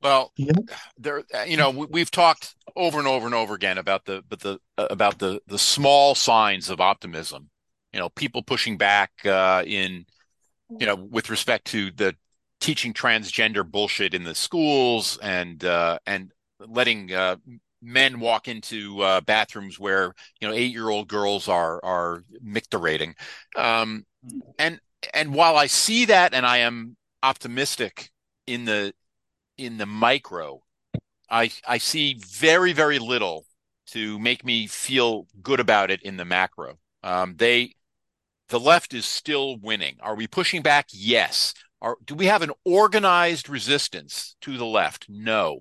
Well, yeah. there, you know, we, have talked over and over and over again about the, but the uh, about the the small signs of optimism. You know, people pushing back uh, in, you know, with respect to the teaching transgender bullshit in the schools and uh, and letting uh, men walk into uh, bathrooms where you know eight year old girls are are micturating, um, and and while I see that and I am optimistic in the in the micro, I I see very very little to make me feel good about it in the macro. Um, they the left is still winning. Are we pushing back? Yes. Are, do we have an organized resistance to the left? No.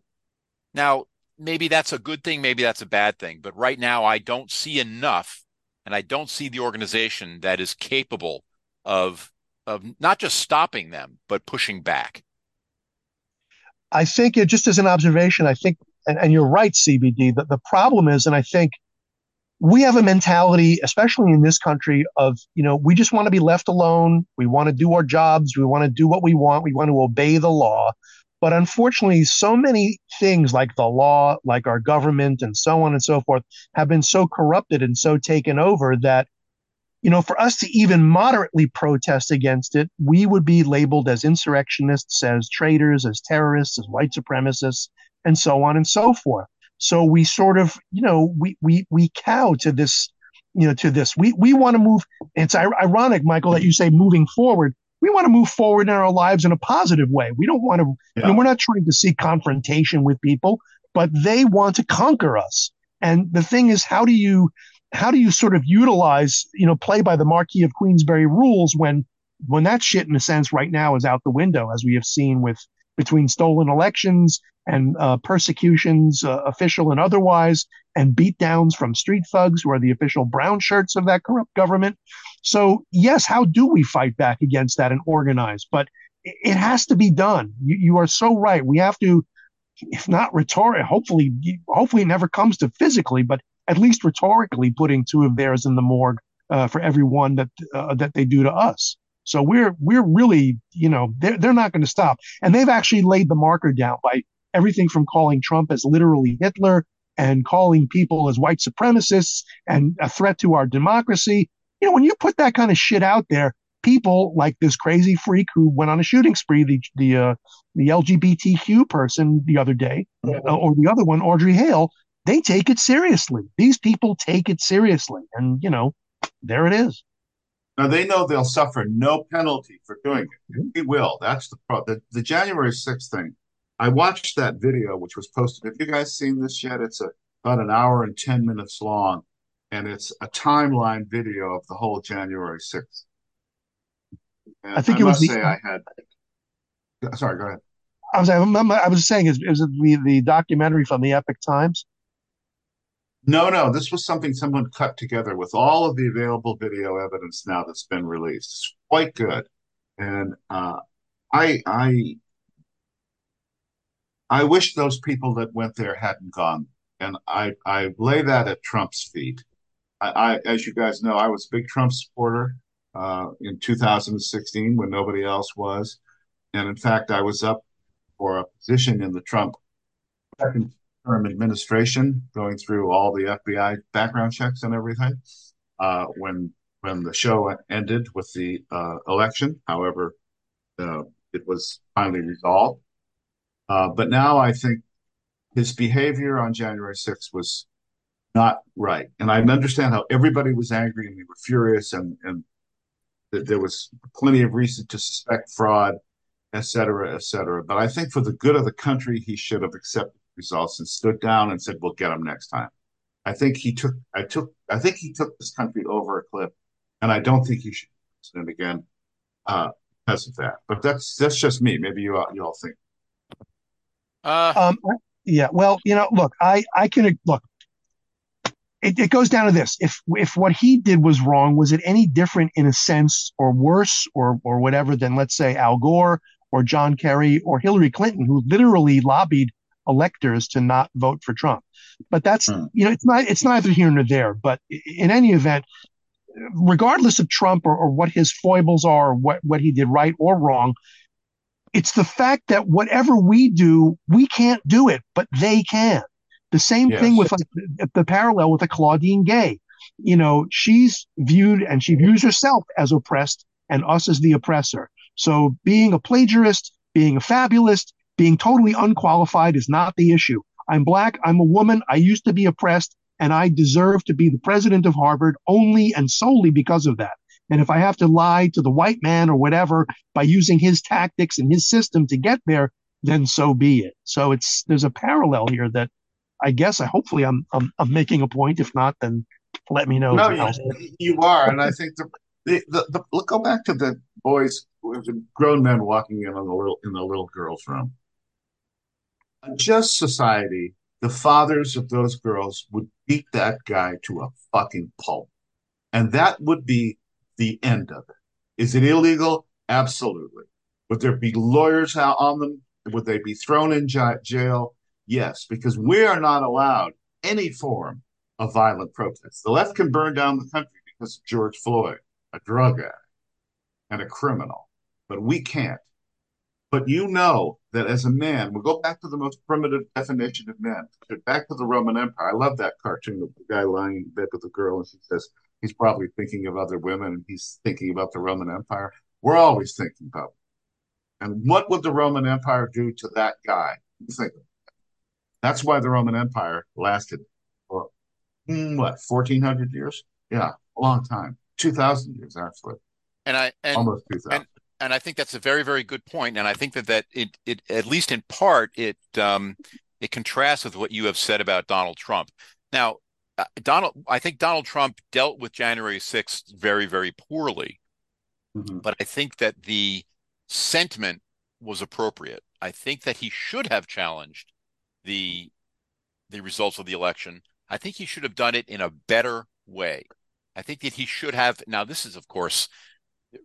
Now, maybe that's a good thing, maybe that's a bad thing, but right now I don't see enough and I don't see the organization that is capable of of not just stopping them, but pushing back. I think it, just as an observation, I think, and, and you're right, CBD, that the problem is, and I think we have a mentality, especially in this country, of, you know, we just want to be left alone. We want to do our jobs. We want to do what we want. We want to obey the law. But unfortunately, so many things like the law, like our government, and so on and so forth, have been so corrupted and so taken over that you know, for us to even moderately protest against it, we would be labeled as insurrectionists, as traitors, as terrorists, as white supremacists, and so on and so forth. So we sort of, you know, we we we cow to this, you know, to this. We we want to move. It's ironic, Michael, that you say moving forward. We want to move forward in our lives in a positive way. We don't want to. Yeah. You know, we're not trying to seek confrontation with people, but they want to conquer us. And the thing is, how do you how do you sort of utilize, you know, play by the Marquis of Queensberry rules when when that shit in a sense right now is out the window, as we have seen with between stolen elections and uh, persecutions, uh, official and otherwise, and beatdowns from street thugs who are the official brown shirts of that corrupt government. So yes, how do we fight back against that and organize? But it has to be done. You, you are so right. We have to, if not rhetoric, hopefully, hopefully it never comes to physically, but at least rhetorically putting two of theirs in the morgue uh, for every one that uh, that they do to us. So we're we're really you know they're they're not going to stop, and they've actually laid the marker down by everything from calling Trump as literally Hitler and calling people as white supremacists and a threat to our democracy. You know, when you put that kind of shit out there, people like this crazy freak who went on a shooting spree, the the uh, the LGBTQ person the other day, uh, or the other one, Audrey Hale, they take it seriously. These people take it seriously. And, you know, there it is. Now they know they'll suffer no penalty for doing it. Mm-hmm. We will. That's the problem. The, the January 6th thing. I watched that video, which was posted. Have you guys seen this yet? It's a, about an hour and 10 minutes long, and it's a timeline video of the whole January 6th. And I think I it was the, I had. Sorry, go ahead. I was I was saying it the, the documentary from the Epoch Times? No, no, this was something someone cut together with all of the available video evidence now that's been released. It's quite good, and uh, I, I, I wish those people that went there hadn't gone, and I, I lay that at Trump's feet. I, I as you guys know, I was a big Trump supporter uh, in 2016 when nobody else was, and in fact, I was up for a position in the Trump administration, going through all the FBI background checks and everything. Uh, when when the show ended with the uh, election, however, uh, it was finally resolved. Uh, but now I think his behavior on January 6th was not right. And I understand how everybody was angry and they were furious and, and that there was plenty of reason to suspect fraud, et cetera, et cetera. But I think for the good of the country, he should have accepted results and stood down and said, we'll get him next time. I think he took, I took, I think he took this country over a cliff and I don't think he should be president again uh, because of that. But that's, that's just me. Maybe you all, you all think. Uh, um, yeah. Well, you know, look, I, I can look, it, it, goes down to this: if if what he did was wrong, was it any different in a sense, or worse, or or whatever than let's say Al Gore or John Kerry or Hillary Clinton, who literally lobbied electors to not vote for Trump? But that's hmm. you know it's not it's neither here nor there. But in any event, regardless of Trump or, or what his foibles are, or what what he did right or wrong, it's the fact that whatever we do, we can't do it, but they can. The same yes. thing with like the, the parallel with the Claudine Gay. You know, she's viewed and she views herself as oppressed and us as the oppressor. So being a plagiarist, being a fabulist, being totally unqualified is not the issue. I'm black. I'm a woman. I used to be oppressed and I deserve to be the president of Harvard only and solely because of that. And if I have to lie to the white man or whatever by using his tactics and his system to get there, then so be it. So it's there's a parallel here that I guess I hopefully I'm, I'm, I'm making a point. If not, then let me know. No, you, you, are, and I think the, the the, the look go back to the boys, the grown men walking in on the little in the little girl's room. A just society, the fathers of those girls would beat that guy to a fucking pulp, and that would be the end of it. Is it illegal? Absolutely. Would there be lawyers on them? Would they be thrown in jail? Yes, because we are not allowed any form of violent protest. The left can burn down the country because of George Floyd, a drug addict and a criminal, but we can't. But you know that as a man, we'll go back to the most primitive definition of men, back to the Roman Empire. I love that cartoon of the guy lying in bed with the girl, and she says he's probably thinking of other women and he's thinking about the Roman Empire. We're always thinking about it. And what would the Roman Empire do to that guy? Think that's why the Roman Empire lasted for mm, what, 1400 years? Yeah, a long time. 2000 years, actually. And I, and, almost 2000. And, and I think that's a very, very good point. And I think that, that it, it, at least in part, it, um, it contrasts with what you have said about Donald Trump. Now, uh, Donald, I think Donald Trump dealt with January 6th very, very poorly. Mm-hmm. But I think that the sentiment was appropriate. I think that he should have challenged the the results of the election. I think he should have done it in a better way. I think that he should have. Now, this is, of course,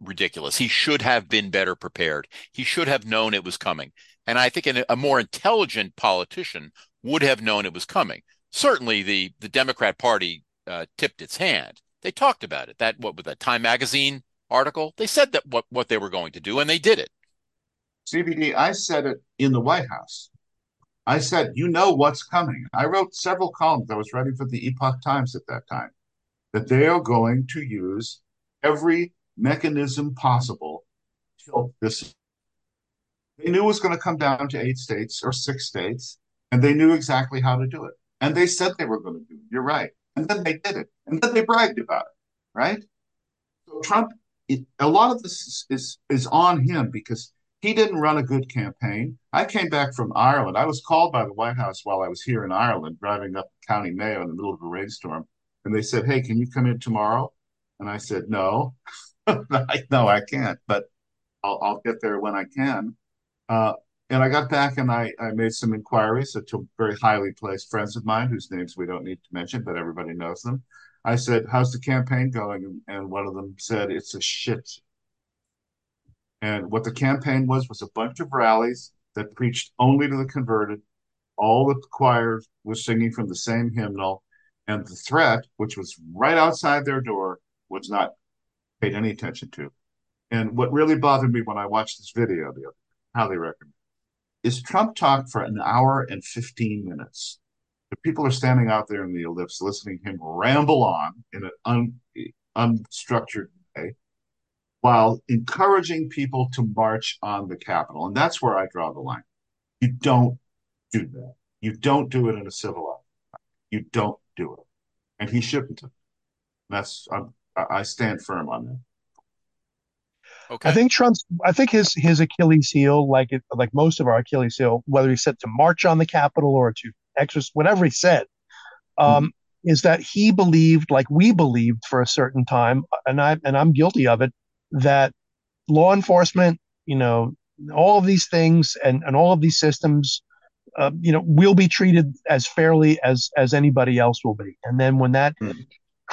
ridiculous. He should have been better prepared. He should have known it was coming. And I think a more intelligent politician would have known it was coming. Certainly, the the Democrat Party uh, tipped its hand. They talked about it. That what with that Time Magazine article, they said that what what they were going to do, and they did it. CBD, I said it in the White House. I said, you know what's coming. I wrote several columns. I was writing for the Epoch Times at that time, that they are going to use every mechanism possible this. They knew it was going to come down to eight states or six states, and they knew exactly how to do it. And they said they were going to do it. You're right. And then they did it. And then they bragged about it, right? So Trump, it, a lot of this is, is, is on him because he didn't run a good campaign. I came back from Ireland. I was called by the White House while I was here in Ireland, driving up County Mayo in the middle of a rainstorm. And they said, Hey, can you come in tomorrow? And I said, No, no, I can't, but I'll, I'll, get there when I can. Uh, and I got back and I, I made some inquiries to very highly placed friends of mine whose names we don't need to mention, but everybody knows them. I said, How's the campaign going? And one of them said, It's a shit and what the campaign was was a bunch of rallies that preached only to the converted. All the choirs was singing from the same hymnal, and the threat, which was right outside their door, was not paid any attention to. And what really bothered me when I watched this video, the other, highly recommend, is Trump talked for an hour and 15 minutes. The people are standing out there in the ellipse listening to him ramble on in an un, unstructured way while encouraging people to march on the Capitol. And that's where I draw the line. You don't do that. You don't do it in a way. You don't do it. and he shouldn't have. That's I'm, I stand firm on that. Okay. I think Trump's. I think his his Achilles heel, like it, like most of our Achilles heel, whether he said to march on the Capitol or to exercise, whatever he said, um, mm-hmm. is that he believed, like we believed for a certain time, and I and I'm guilty of it, that law enforcement, you know, all of these things and and all of these systems, uh, you know, will be treated as fairly as as anybody else will be. And then when that mm-hmm.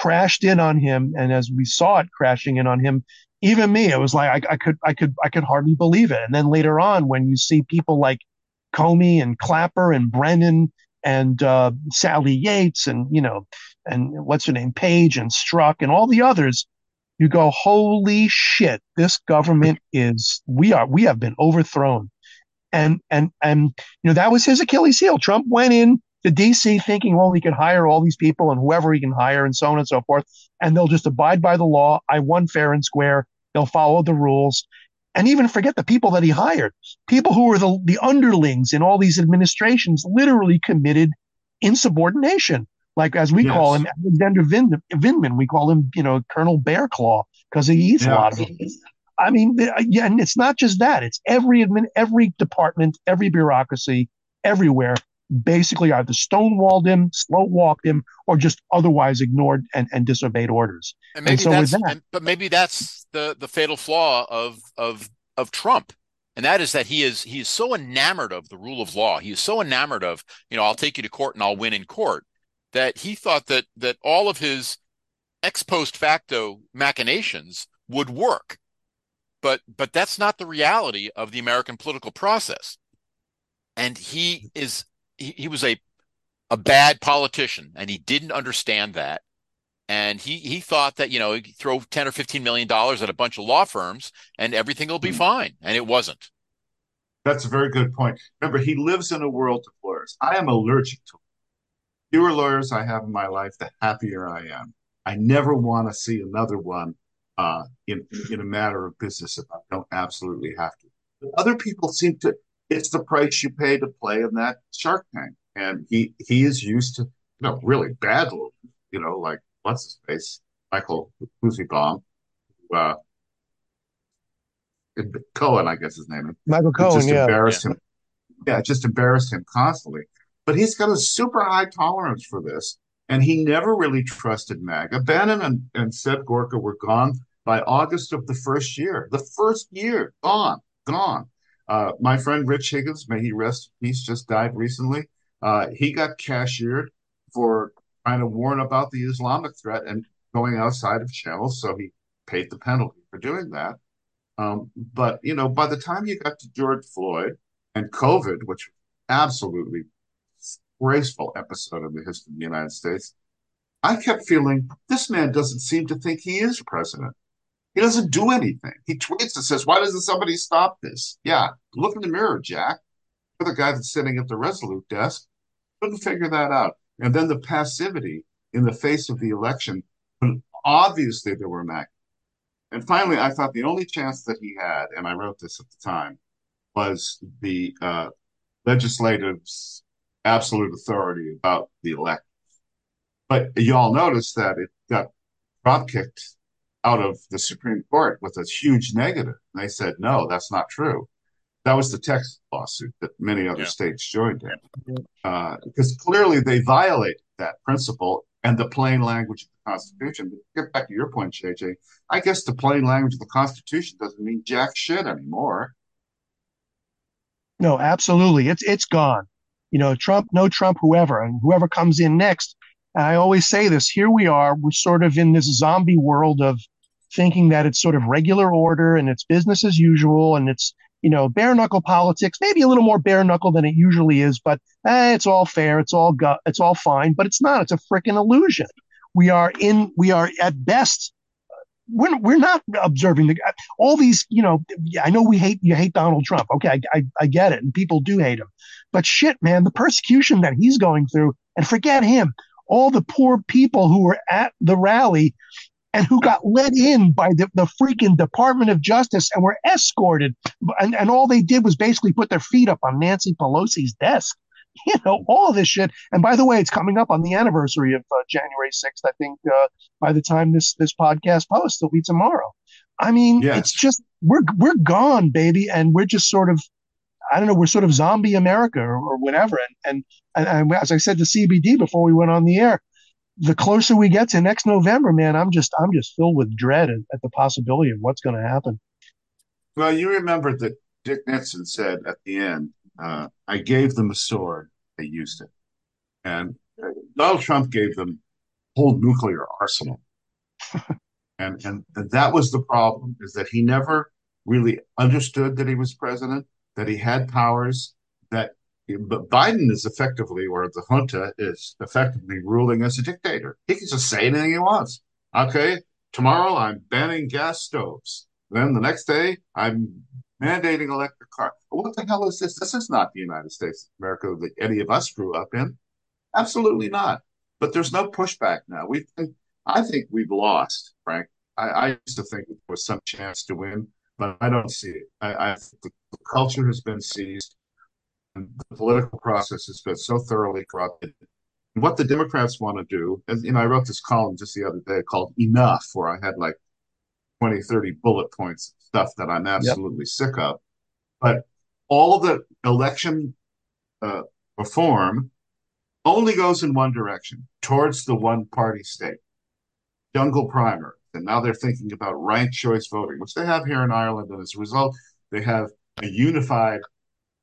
Crashed in on him, and as we saw it crashing in on him, even me, it was like I, I could I could I could hardly believe it. And then later on, when you see people like Comey and Clapper and Brennan and uh, Sally Yates and you know and what's her name Page and Strzok and all the others, you go, holy shit! This government is we are we have been overthrown, and and and you know that was his Achilles heel. Trump went in to DC thinking, well, he could hire all these people and whoever he can hire and so on and so forth, and they'll just abide by the law. I won fair and square. They'll follow the rules. And even forget the people that he hired. People who were the, the underlings in all these administrations literally committed insubordination. Like as we yes. call him, Alexander Vindman, we call him, you know, Colonel Bear Claw because he eats yeah. a lot of them. I mean, uh, yeah, and it's not just that; it's every admin, every department, every bureaucracy, everywhere basically either stonewalled him, slow walked him, or just otherwise ignored and, and disobeyed orders. And maybe and so that's, that, and, but maybe that's the the fatal flaw of of of Trump, and that is that he is he is so enamored of the rule of law. He is so enamored of you know I'll take you to court and I'll win in court that he thought that that all of his ex post facto machinations would work. But but that's not the reality of the American political process. And he is he, he was a a bad politician and he didn't understand that. And he he thought that you know throw 10 or 15 million dollars at a bunch of law firms and everything will be hmm. fine. And it wasn't. That's a very good point. Remember he lives in a world of lawyers. I am allergic to fewer lawyers i have in my life the happier i am. I never want to see another one uh, in in a matter of business. If i don't absolutely have to. But other people seem to it's the price you pay to play in that Shark Tank. And he he is used to you know really bad you know, like what's his face, Michael Huseybaum, uh, Cohen, I guess his name is. Michael Cohen, just yeah. Embarrassed yeah. him. Yeah, just embarrassed him constantly. But he's got a super high tolerance for this, and he never really trusted MAGA. Bannon and, and Seb Gorka were gone by August of the first year. The first year, gone, gone. Uh, my friend Rich Higgins, may he rest in peace, just died recently. Uh, he got cashiered for trying to warn about the Islamic threat and going outside of channels, so he paid the penalty for doing that. Um, but you know, by the time you got to George Floyd and COVID, which absolutely graceful episode of the history of the United States, I kept feeling this man doesn't seem to think he is president. He doesn't do anything. He tweets and says, Why doesn't somebody stop this? Yeah, look in the mirror, Jack. You're the guy that's sitting at the Resolute desk. Couldn't figure that out. And then the passivity in the face of the election, obviously there were Mac. And finally, I thought the only chance that he had, and I wrote this at the time, was the uh, legislative's absolute authority about the election. But y'all notice that it got drop kicked out of the Supreme Court with a huge negative. And they said, no, that's not true. That was the Texas lawsuit that many other yeah. states joined in. Uh, because clearly they violate that principle and the plain language of the Constitution. But get back to your point, JJ, I guess the plain language of the Constitution doesn't mean jack shit anymore. No, absolutely. It's it's gone. You know, Trump, no Trump, whoever, and whoever comes in next and I always say this here we are, we're sort of in this zombie world of thinking that it's sort of regular order and it's business as usual and it's, you know, bare knuckle politics, maybe a little more bare knuckle than it usually is, but eh, it's all fair, it's all gut, it's all fine, but it's not. It's a freaking illusion. We are in, we are at best we're, we're not observing the all these you know i know we hate you hate donald trump okay I, I, I get it and people do hate him but shit man the persecution that he's going through and forget him all the poor people who were at the rally and who got let in by the, the freaking Department of Justice and were escorted. And, and all they did was basically put their feet up on Nancy Pelosi's desk. you know, all this shit. And by the way, it's coming up on the anniversary of uh, January 6th. I think uh, by the time this this podcast posts, it'll be tomorrow. I mean, it's just we're we're gone, baby, and we're just sort of I don't know, we're sort of zombie America or, or whatever. And, and, and as I said to CBD before we went on the air, the closer we get to next November, man, I'm just I'm just filled with dread at, at the possibility of what's going to happen. Well, you remember that Dick Nixon said at the end, uh, "I gave them a sword, they used it," and uh, Donald Trump gave them whole nuclear arsenal, and, and and that was the problem is that he never really understood that he was president, that he had powers, that but Biden is effectively, or the junta is effectively ruling as a dictator. He can just say anything he wants. Okay, tomorrow I'm banning gas stoves. Then the next day I'm mandating electric car. What the hell is this? This is not the United States of America that any of us grew up in. Absolutely not. But there's no pushback now. We, I think we've lost, Frank. I, I used to think there was some chance to win, but I don't see it. I, I the, culture has been seized and the political process has been so thoroughly corrupted. And what the Democrats want to do, and you know, I wrote this column just the other day called Enough, where I had like 20, 30 bullet points stuff that I'm absolutely yep. sick of. But all of the election uh, reform only goes in one direction towards the one party state. Jungle primer. And now they're thinking about ranked choice voting, which they have here in Ireland. And as a result, they have a unified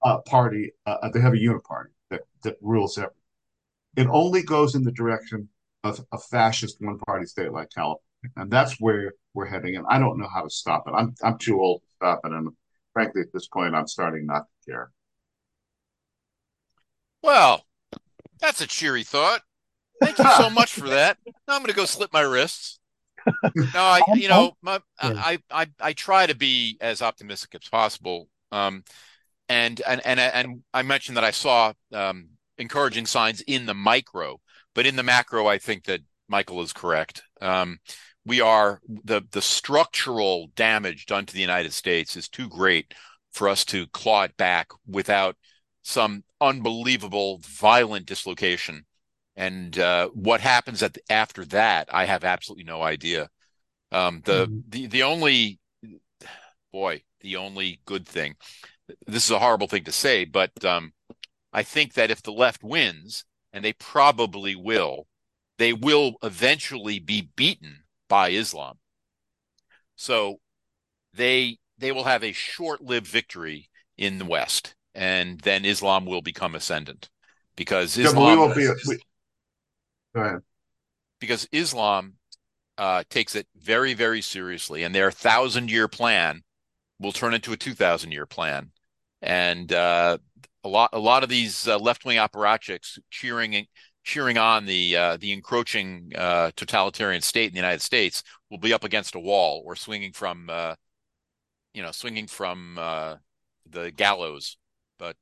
uh, party, uh, uh, they have a uniparty that, that rules everything. It only goes in the direction of a fascist one party state like California. And that's where we're heading. And I don't know how to stop it. I'm, I'm too old to stop it. And frankly, at this point, I'm starting not to care. Well, that's a cheery thought. Thank you so much for that. Now I'm going to go slip my wrists. No, I, you know, my, I, I, I try to be as optimistic as possible. Um, and and and and I mentioned that I saw um, encouraging signs in the micro, but in the macro, I think that Michael is correct. Um, we are the the structural damage done to the United States is too great for us to claw it back without some unbelievable violent dislocation. And uh, what happens at the, after that, I have absolutely no idea. Um, the mm-hmm. the the only boy, the only good thing this is a horrible thing to say, but um, I think that if the left wins, and they probably will, they will eventually be beaten by Islam. So they they will have a short-lived victory in the West, and then Islam will become ascendant because Islam. Yeah, we be, we, Because Islam uh, takes it very, very seriously, and their thousand-year plan will turn into a two thousand year plan. And uh, a lot a lot of these uh, left wing apparatchiks cheering cheering on the uh, the encroaching uh, totalitarian state in the United States will be up against a wall or swinging from uh, you know swinging from the gallows, but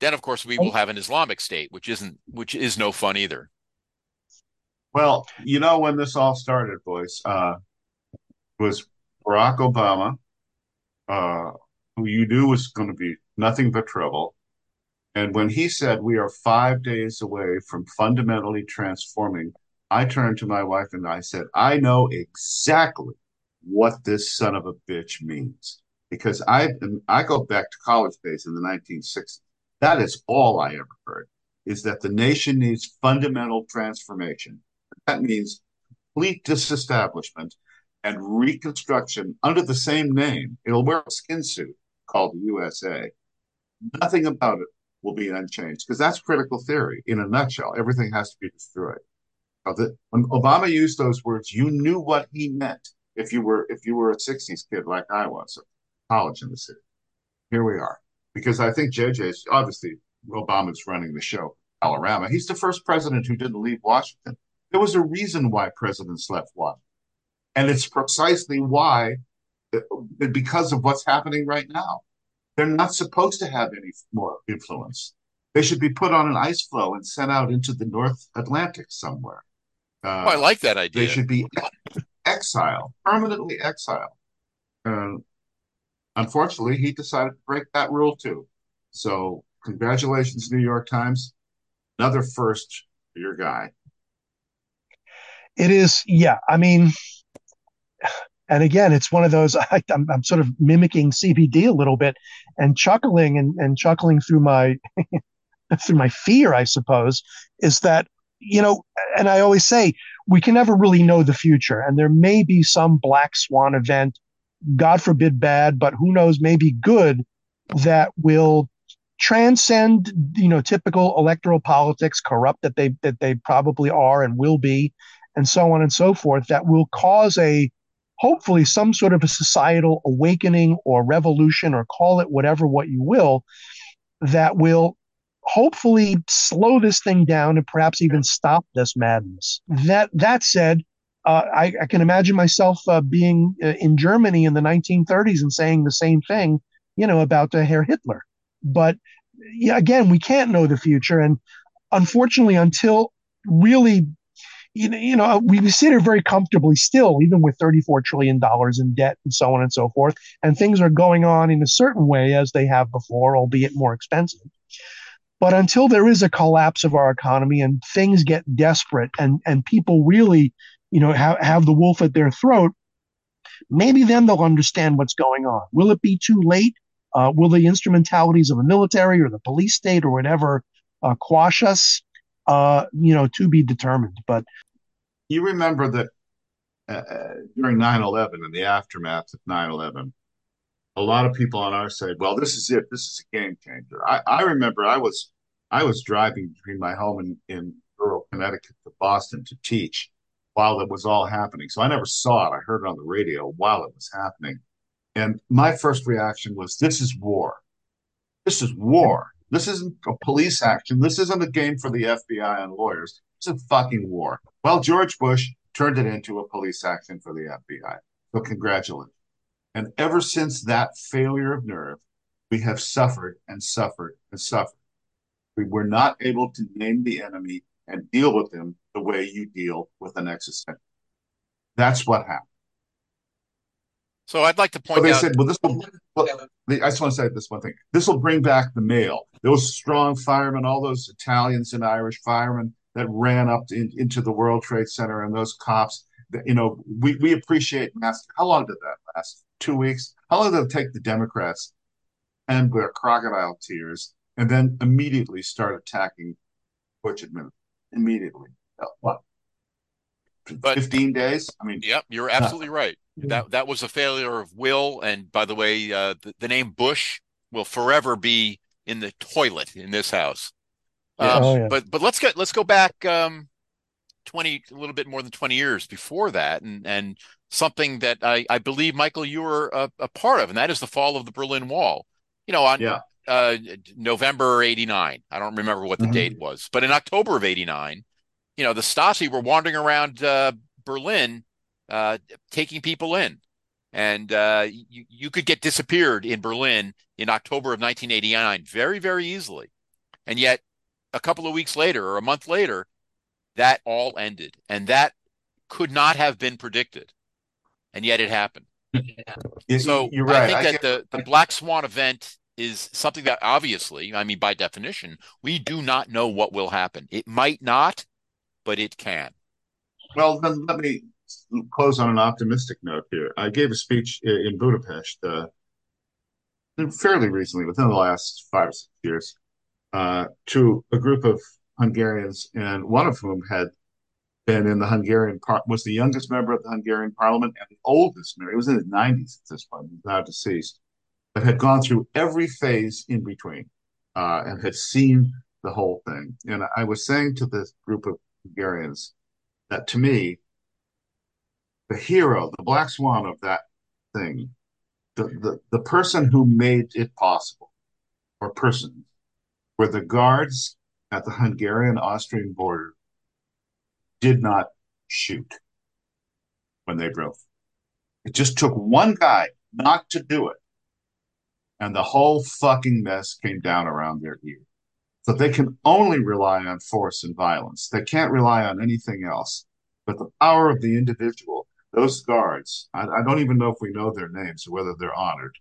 then of course we will have an Islamic state, which isn't which is no fun either. Well, you know when this all started, boys, uh, was Barack Obama uh, who you knew was going to be nothing but trouble. And when he said, We are five days away from fundamentally transforming, I turned to my wife and I said, I know exactly what this son of a bitch means. Because I I go back to college days in the 1960s. That is all I ever heard is that the nation needs fundamental transformation. That means complete disestablishment and reconstruction under the same name. It'll wear a skin suit called the USA, nothing about it will be unchanged because that's critical theory in a nutshell. Everything has to be destroyed. When Obama used those words, you knew what he meant if you were if you were a '60s kid like I was, at college in the city. Here we are, because I think JJ's obviously Obama's running the show. Alabama. He's the first president who didn't leave Washington. There was a reason why presidents left Washington, and it's precisely why because of what's happening right now. They're not supposed to have any more influence. They should be put on an ice floe and sent out into the North Atlantic somewhere. Uh, oh, I like that idea. They should be exiled, permanently exiled. And unfortunately, he decided to break that rule too. So congratulations, New York Times. Another first for your guy. It is, yeah. I mean, and again, it's one of those. I, am I'm sort of mimicking CBD a little bit, and chuckling and, and chuckling through my through my fear, I suppose, is that you know, and I always say we can never really know the future, and there may be some black swan event, God forbid bad, but who knows, maybe good, that will transcend you know typical electoral politics corrupt that they that they probably are and will be and so on and so forth that will cause a hopefully some sort of a societal awakening or revolution or call it whatever what you will that will hopefully slow this thing down and perhaps even stop this madness. That that said uh, I, I, can imagine myself uh, being uh, in Germany in the 1930s and saying the same thing, you know, about uh, Herr Hitler. But yeah, again, we can't know the future, and unfortunately, until really, you know, you know, we sit here very comfortably still, even with 34 trillion dollars in debt and so on and so forth, and things are going on in a certain way as they have before, albeit more expensive. But until there is a collapse of our economy and things get desperate and and people really, you know, have have the wolf at their throat, maybe then they'll understand what's going on. Will it be too late? Uh, will the instrumentalities of the military or the police state or whatever uh, quash us? Uh, you know, to be determined. But you remember that uh, during 9/11 and the aftermath of 9/11, a lot of people on our side, well, this is it. This is a game changer. I, I remember I was I was driving between my home in, in rural Connecticut to Boston to teach while it was all happening. So I never saw it. I heard it on the radio while it was happening. And my first reaction was, this is war. This is war. This isn't a police action. This isn't a game for the FBI and lawyers. It's a fucking war. Well, George Bush turned it into a police action for the FBI. So congratulations. And ever since that failure of nerve, we have suffered and suffered and suffered. We were not able to name the enemy and deal with him the way you deal with an existential. That's what happened. So I'd like to point they out. said, well, this will. Well, I just want to say this one thing. This will bring back the male. Those strong firemen, all those Italians and Irish firemen that ran up in, into the World Trade Center, and those cops. That, you know, we we appreciate mass. How long did that last? Two weeks. How long did it take the Democrats and their crocodile tears, and then immediately start attacking Bush administration? Immediately. What? But, 15 days? I mean, yep, you're absolutely right. That that was a failure of will. And by the way, uh, the, the, name Bush will forever be in the toilet in this house. Um, oh, yeah. But but let's get let's go back um, twenty a little bit more than twenty years before that, and and something that I I believe Michael you were a, a part of, and that is the fall of the Berlin Wall. You know, on yeah. uh, November '89. I don't remember what the mm-hmm. date was, but in October of '89, you know, the Stasi were wandering around uh, Berlin uh, taking people in. And uh, you, you could get disappeared in Berlin in October of 1989 very, very easily. And yet, a couple of weeks later or a month later, that all ended. And that could not have been predicted. And yet it happened. so you're right. I think I that the, the Black Swan event is something that obviously, I mean, by definition, we do not know what will happen. It might not, but it can. Well, then let me close on an optimistic note here. I gave a speech in Budapest uh, fairly recently, within the last five or six years, uh, to a group of Hungarians, and one of whom had been in the Hungarian part was the youngest member of the Hungarian parliament and the oldest member. He was in his 90s at this point, he's now deceased, but had gone through every phase in between uh, and had seen the whole thing. And I was saying to this group of Hungarians that to me, the hero, the black swan of that thing, the, the, the person who made it possible, or persons, were the guards at the Hungarian Austrian border did not shoot when they drove. It just took one guy not to do it. And the whole fucking mess came down around their ear. So they can only rely on force and violence. They can't rely on anything else. But the power of the individual those guards, I, I, don't even know if we know their names or whether they're honored,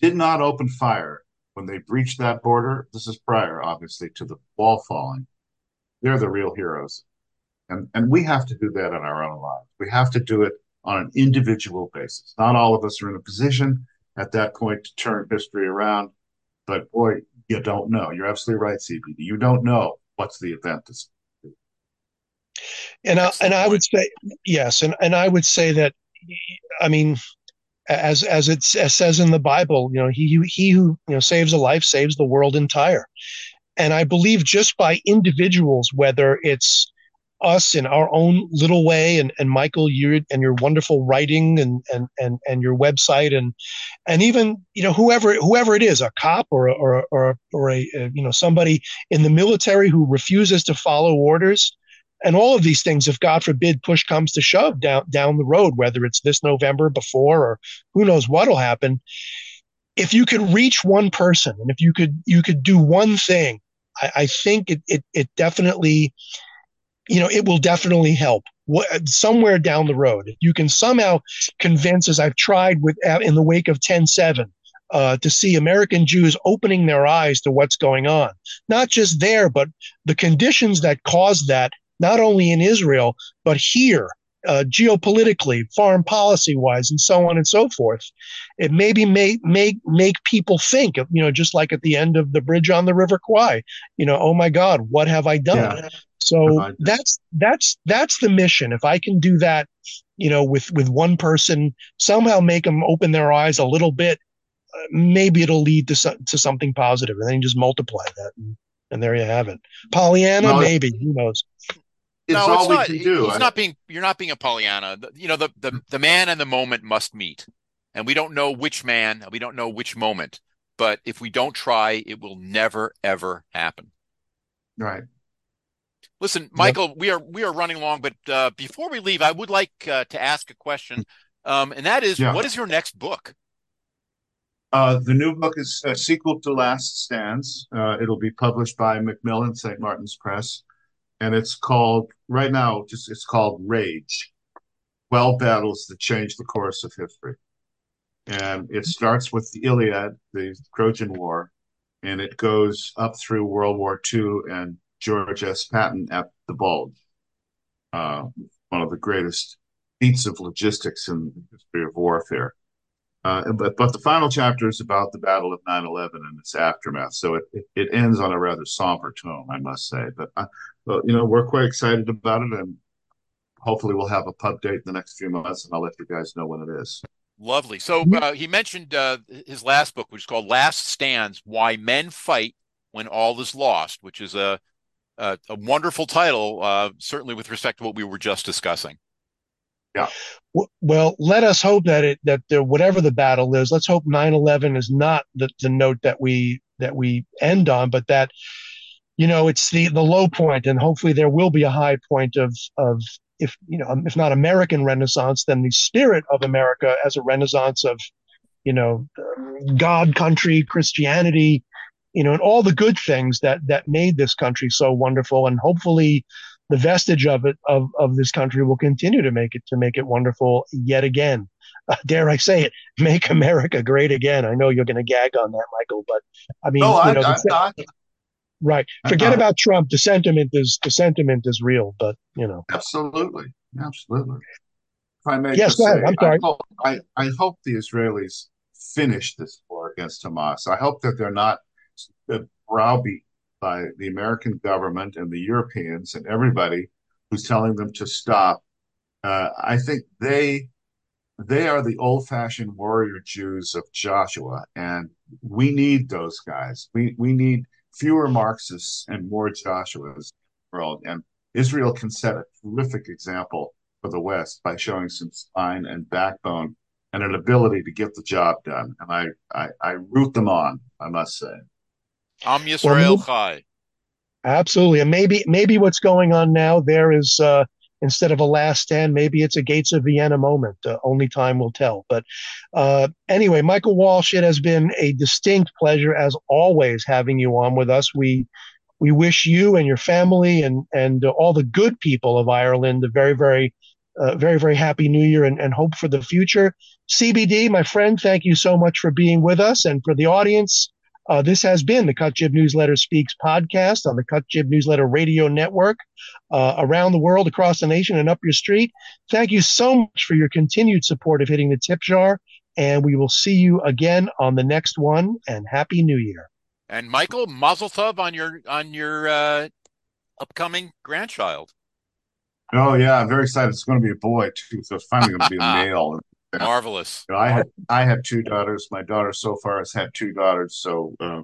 did not open fire when they breached that border, this is prior, obviously, to the wall falling. They're the real heroes. And, and we have to do that in our own lives. We have to do it on an individual basis. Not all of us are in a position at that point to turn history around. But boy, you don't know. You're absolutely right, CBD. You don't know what's the event that's and I, and I would say yes, and, and I would say that I mean, as as it says in the Bible, you know, he he who you know saves a life saves the world entire. And I believe just by individuals, whether it's us in our own little way. And, and Michael you and your wonderful writing and, and and and your website and and even you know whoever whoever it is a cop or a, or a, or a, or a you know somebody in the military who refuses to follow orders. And all of these things, if God forbid push comes to shove down down the road, whether it's this November before or who knows what'll happen, if you could reach one person and if you could you could do one thing, I, I think it, it it definitely, you know, it will definitely help What, somewhere down the road. You can somehow convince, as I've tried with uh, in the wake of 10-7, uh, to see American Jews opening their eyes to what's going on, not just there, but the conditions that caused that not only in Israel, but here, uh, geopolitically, foreign policy wise, and so on and so forth. It maybe may make make people think, of, you know, just like at the end of the bridge on the River Kwai, you know, oh my God, what have I done? Yeah. So that's that's that's the mission. If I can do that, you know, with with one person, somehow make them open their eyes a little bit, uh, maybe it'll lead to to something positive, and then you just multiply that, and, and there you have it. Pollyanna, well, maybe who knows? it's no, all it's we not, can do. He's not being you're not being a Pollyanna. You know, the, the the man and the moment must meet. And we don't know which man, we don't know which moment. But if we don't try, it will never ever happen. Right. Listen, Michael, yep. we are we are running long, but uh, before we leave, I would like uh, to ask a question, um, and that is, yeah. what is your next book? Uh, the new book is a sequel to Last Stands. Uh, it'll be published by Macmillan St. Martin's Press and it's called right now. Just it's called Rage: Twelve Battles That Changed the Course of History, and it starts with the Iliad, the Trojan War, and it goes up through World War II and George S. Patton at the Bulge, uh, one of the greatest feats of logistics in the history of warfare. Uh, but but the final chapter is about the Battle of 9/11 and its aftermath. So it, it, it ends on a rather somber tone, I must say. But uh, but you know we're quite excited about it, and hopefully we'll have a pub date in the next few months, and I'll let you guys know when it is. Lovely. So uh, he mentioned uh, his last book, which is called "Last Stands: Why Men Fight When All Is Lost," which is a a, a wonderful title, uh, certainly with respect to what we were just discussing. Yeah. Well, let us hope that it that there, whatever the battle is, let's hope 9/11 is not the, the note that we that we end on, but that you know it's the the low point, and hopefully there will be a high point of of if you know if not American Renaissance, then the spirit of America as a Renaissance of you know God, country, Christianity, you know, and all the good things that that made this country so wonderful, and hopefully the vestige of it of, of this country will continue to make it to make it wonderful yet again. Uh, dare I say it, make America great again. I know you're going to gag on that, Michael, but I mean, no, you know, I, I, right. Forget about Trump. The sentiment is the sentiment is real, but you know, absolutely, absolutely. If I may, yes, go ahead. I'm sorry. I hope, I, I hope the Israelis finish this war against Hamas. I hope that they're not browbeat by the American government and the Europeans and everybody who's telling them to stop. Uh, I think they they are the old-fashioned warrior Jews of Joshua, and we need those guys. We we need fewer Marxists and more Joshuas in the world. And Israel can set a terrific example for the West by showing some spine and backbone and an ability to get the job done. And I I, I root them on, I must say. Am Yisrael well, Chai. Absolutely, and maybe maybe what's going on now there is uh, instead of a last stand, maybe it's a Gates of Vienna moment. Uh, only time will tell. But uh, anyway, Michael Walsh, it has been a distinct pleasure as always having you on with us. We we wish you and your family and and all the good people of Ireland a very very uh, very very happy New Year and, and hope for the future. CBD, my friend, thank you so much for being with us, and for the audience. Uh, this has been the Cut Jib Newsletter Speaks podcast on the Cut Jib Newsletter Radio Network uh, around the world, across the nation, and up your street. Thank you so much for your continued support of Hitting the Tip Jar. And we will see you again on the next one. And Happy New Year. And Michael, Mazel Tov on your on your uh, upcoming grandchild. Oh yeah, I'm very excited. It's going to be a boy too, so it's finally going to be a male. Marvelous. You know, I had I had two daughters. My daughter so far has had two daughters, so uh,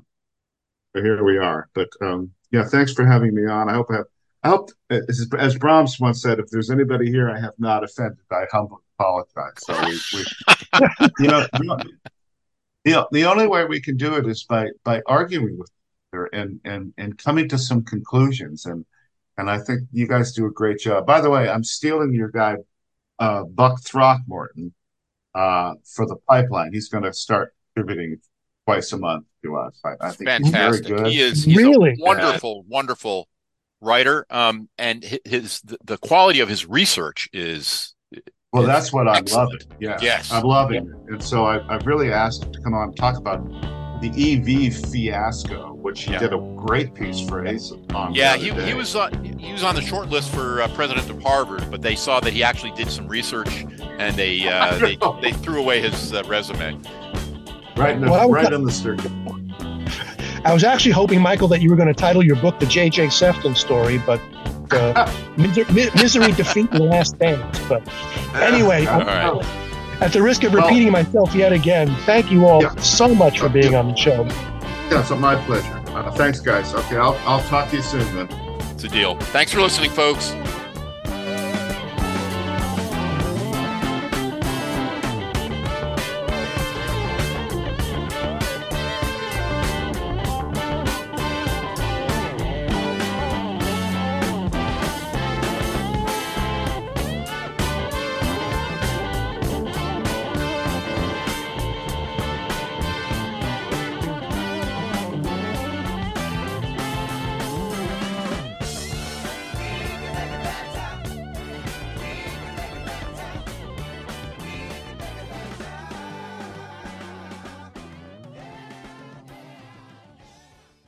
here we are. But um, yeah, thanks for having me on. I hope I have. I hope, as, as Brahms once said, if there's anybody here I have not offended, I humbly apologize. So we, we you know, the, the only way we can do it is by by arguing with her and and and coming to some conclusions. And and I think you guys do a great job. By the way, I'm stealing your guy, uh, Buck Throckmorton for the pipeline. He's going to start contributing twice a month to us. I, I think fantastic. very good. He is he's really a wonderful, yeah. wonderful writer. Um, and his the, the, quality of his research is. Well, is that's what excellent. I'm loving. Yeah, yes, I'm loving yeah. it. And so I, I've really asked him to come on and talk about the EV fiasco, which he yeah. did a great piece for ASIP on. Yeah, he, he was on he was on the short list for uh, president of Harvard, but they saw that he actually did some research and they uh, they, they threw away his uh, resume. Right, in the, well, right on the circuit. I was actually hoping, Michael, that you were going to title your book "The J.J. Sefton Story," but uh, misery, misery defeat the last dance. But anyway, right. At the risk of repeating well, myself yet again, thank you all yeah. so much for being on the show. Yeah, it's my pleasure. Uh, thanks, guys. Okay, I'll, I'll talk to you soon then. It's a deal. Thanks for listening, folks.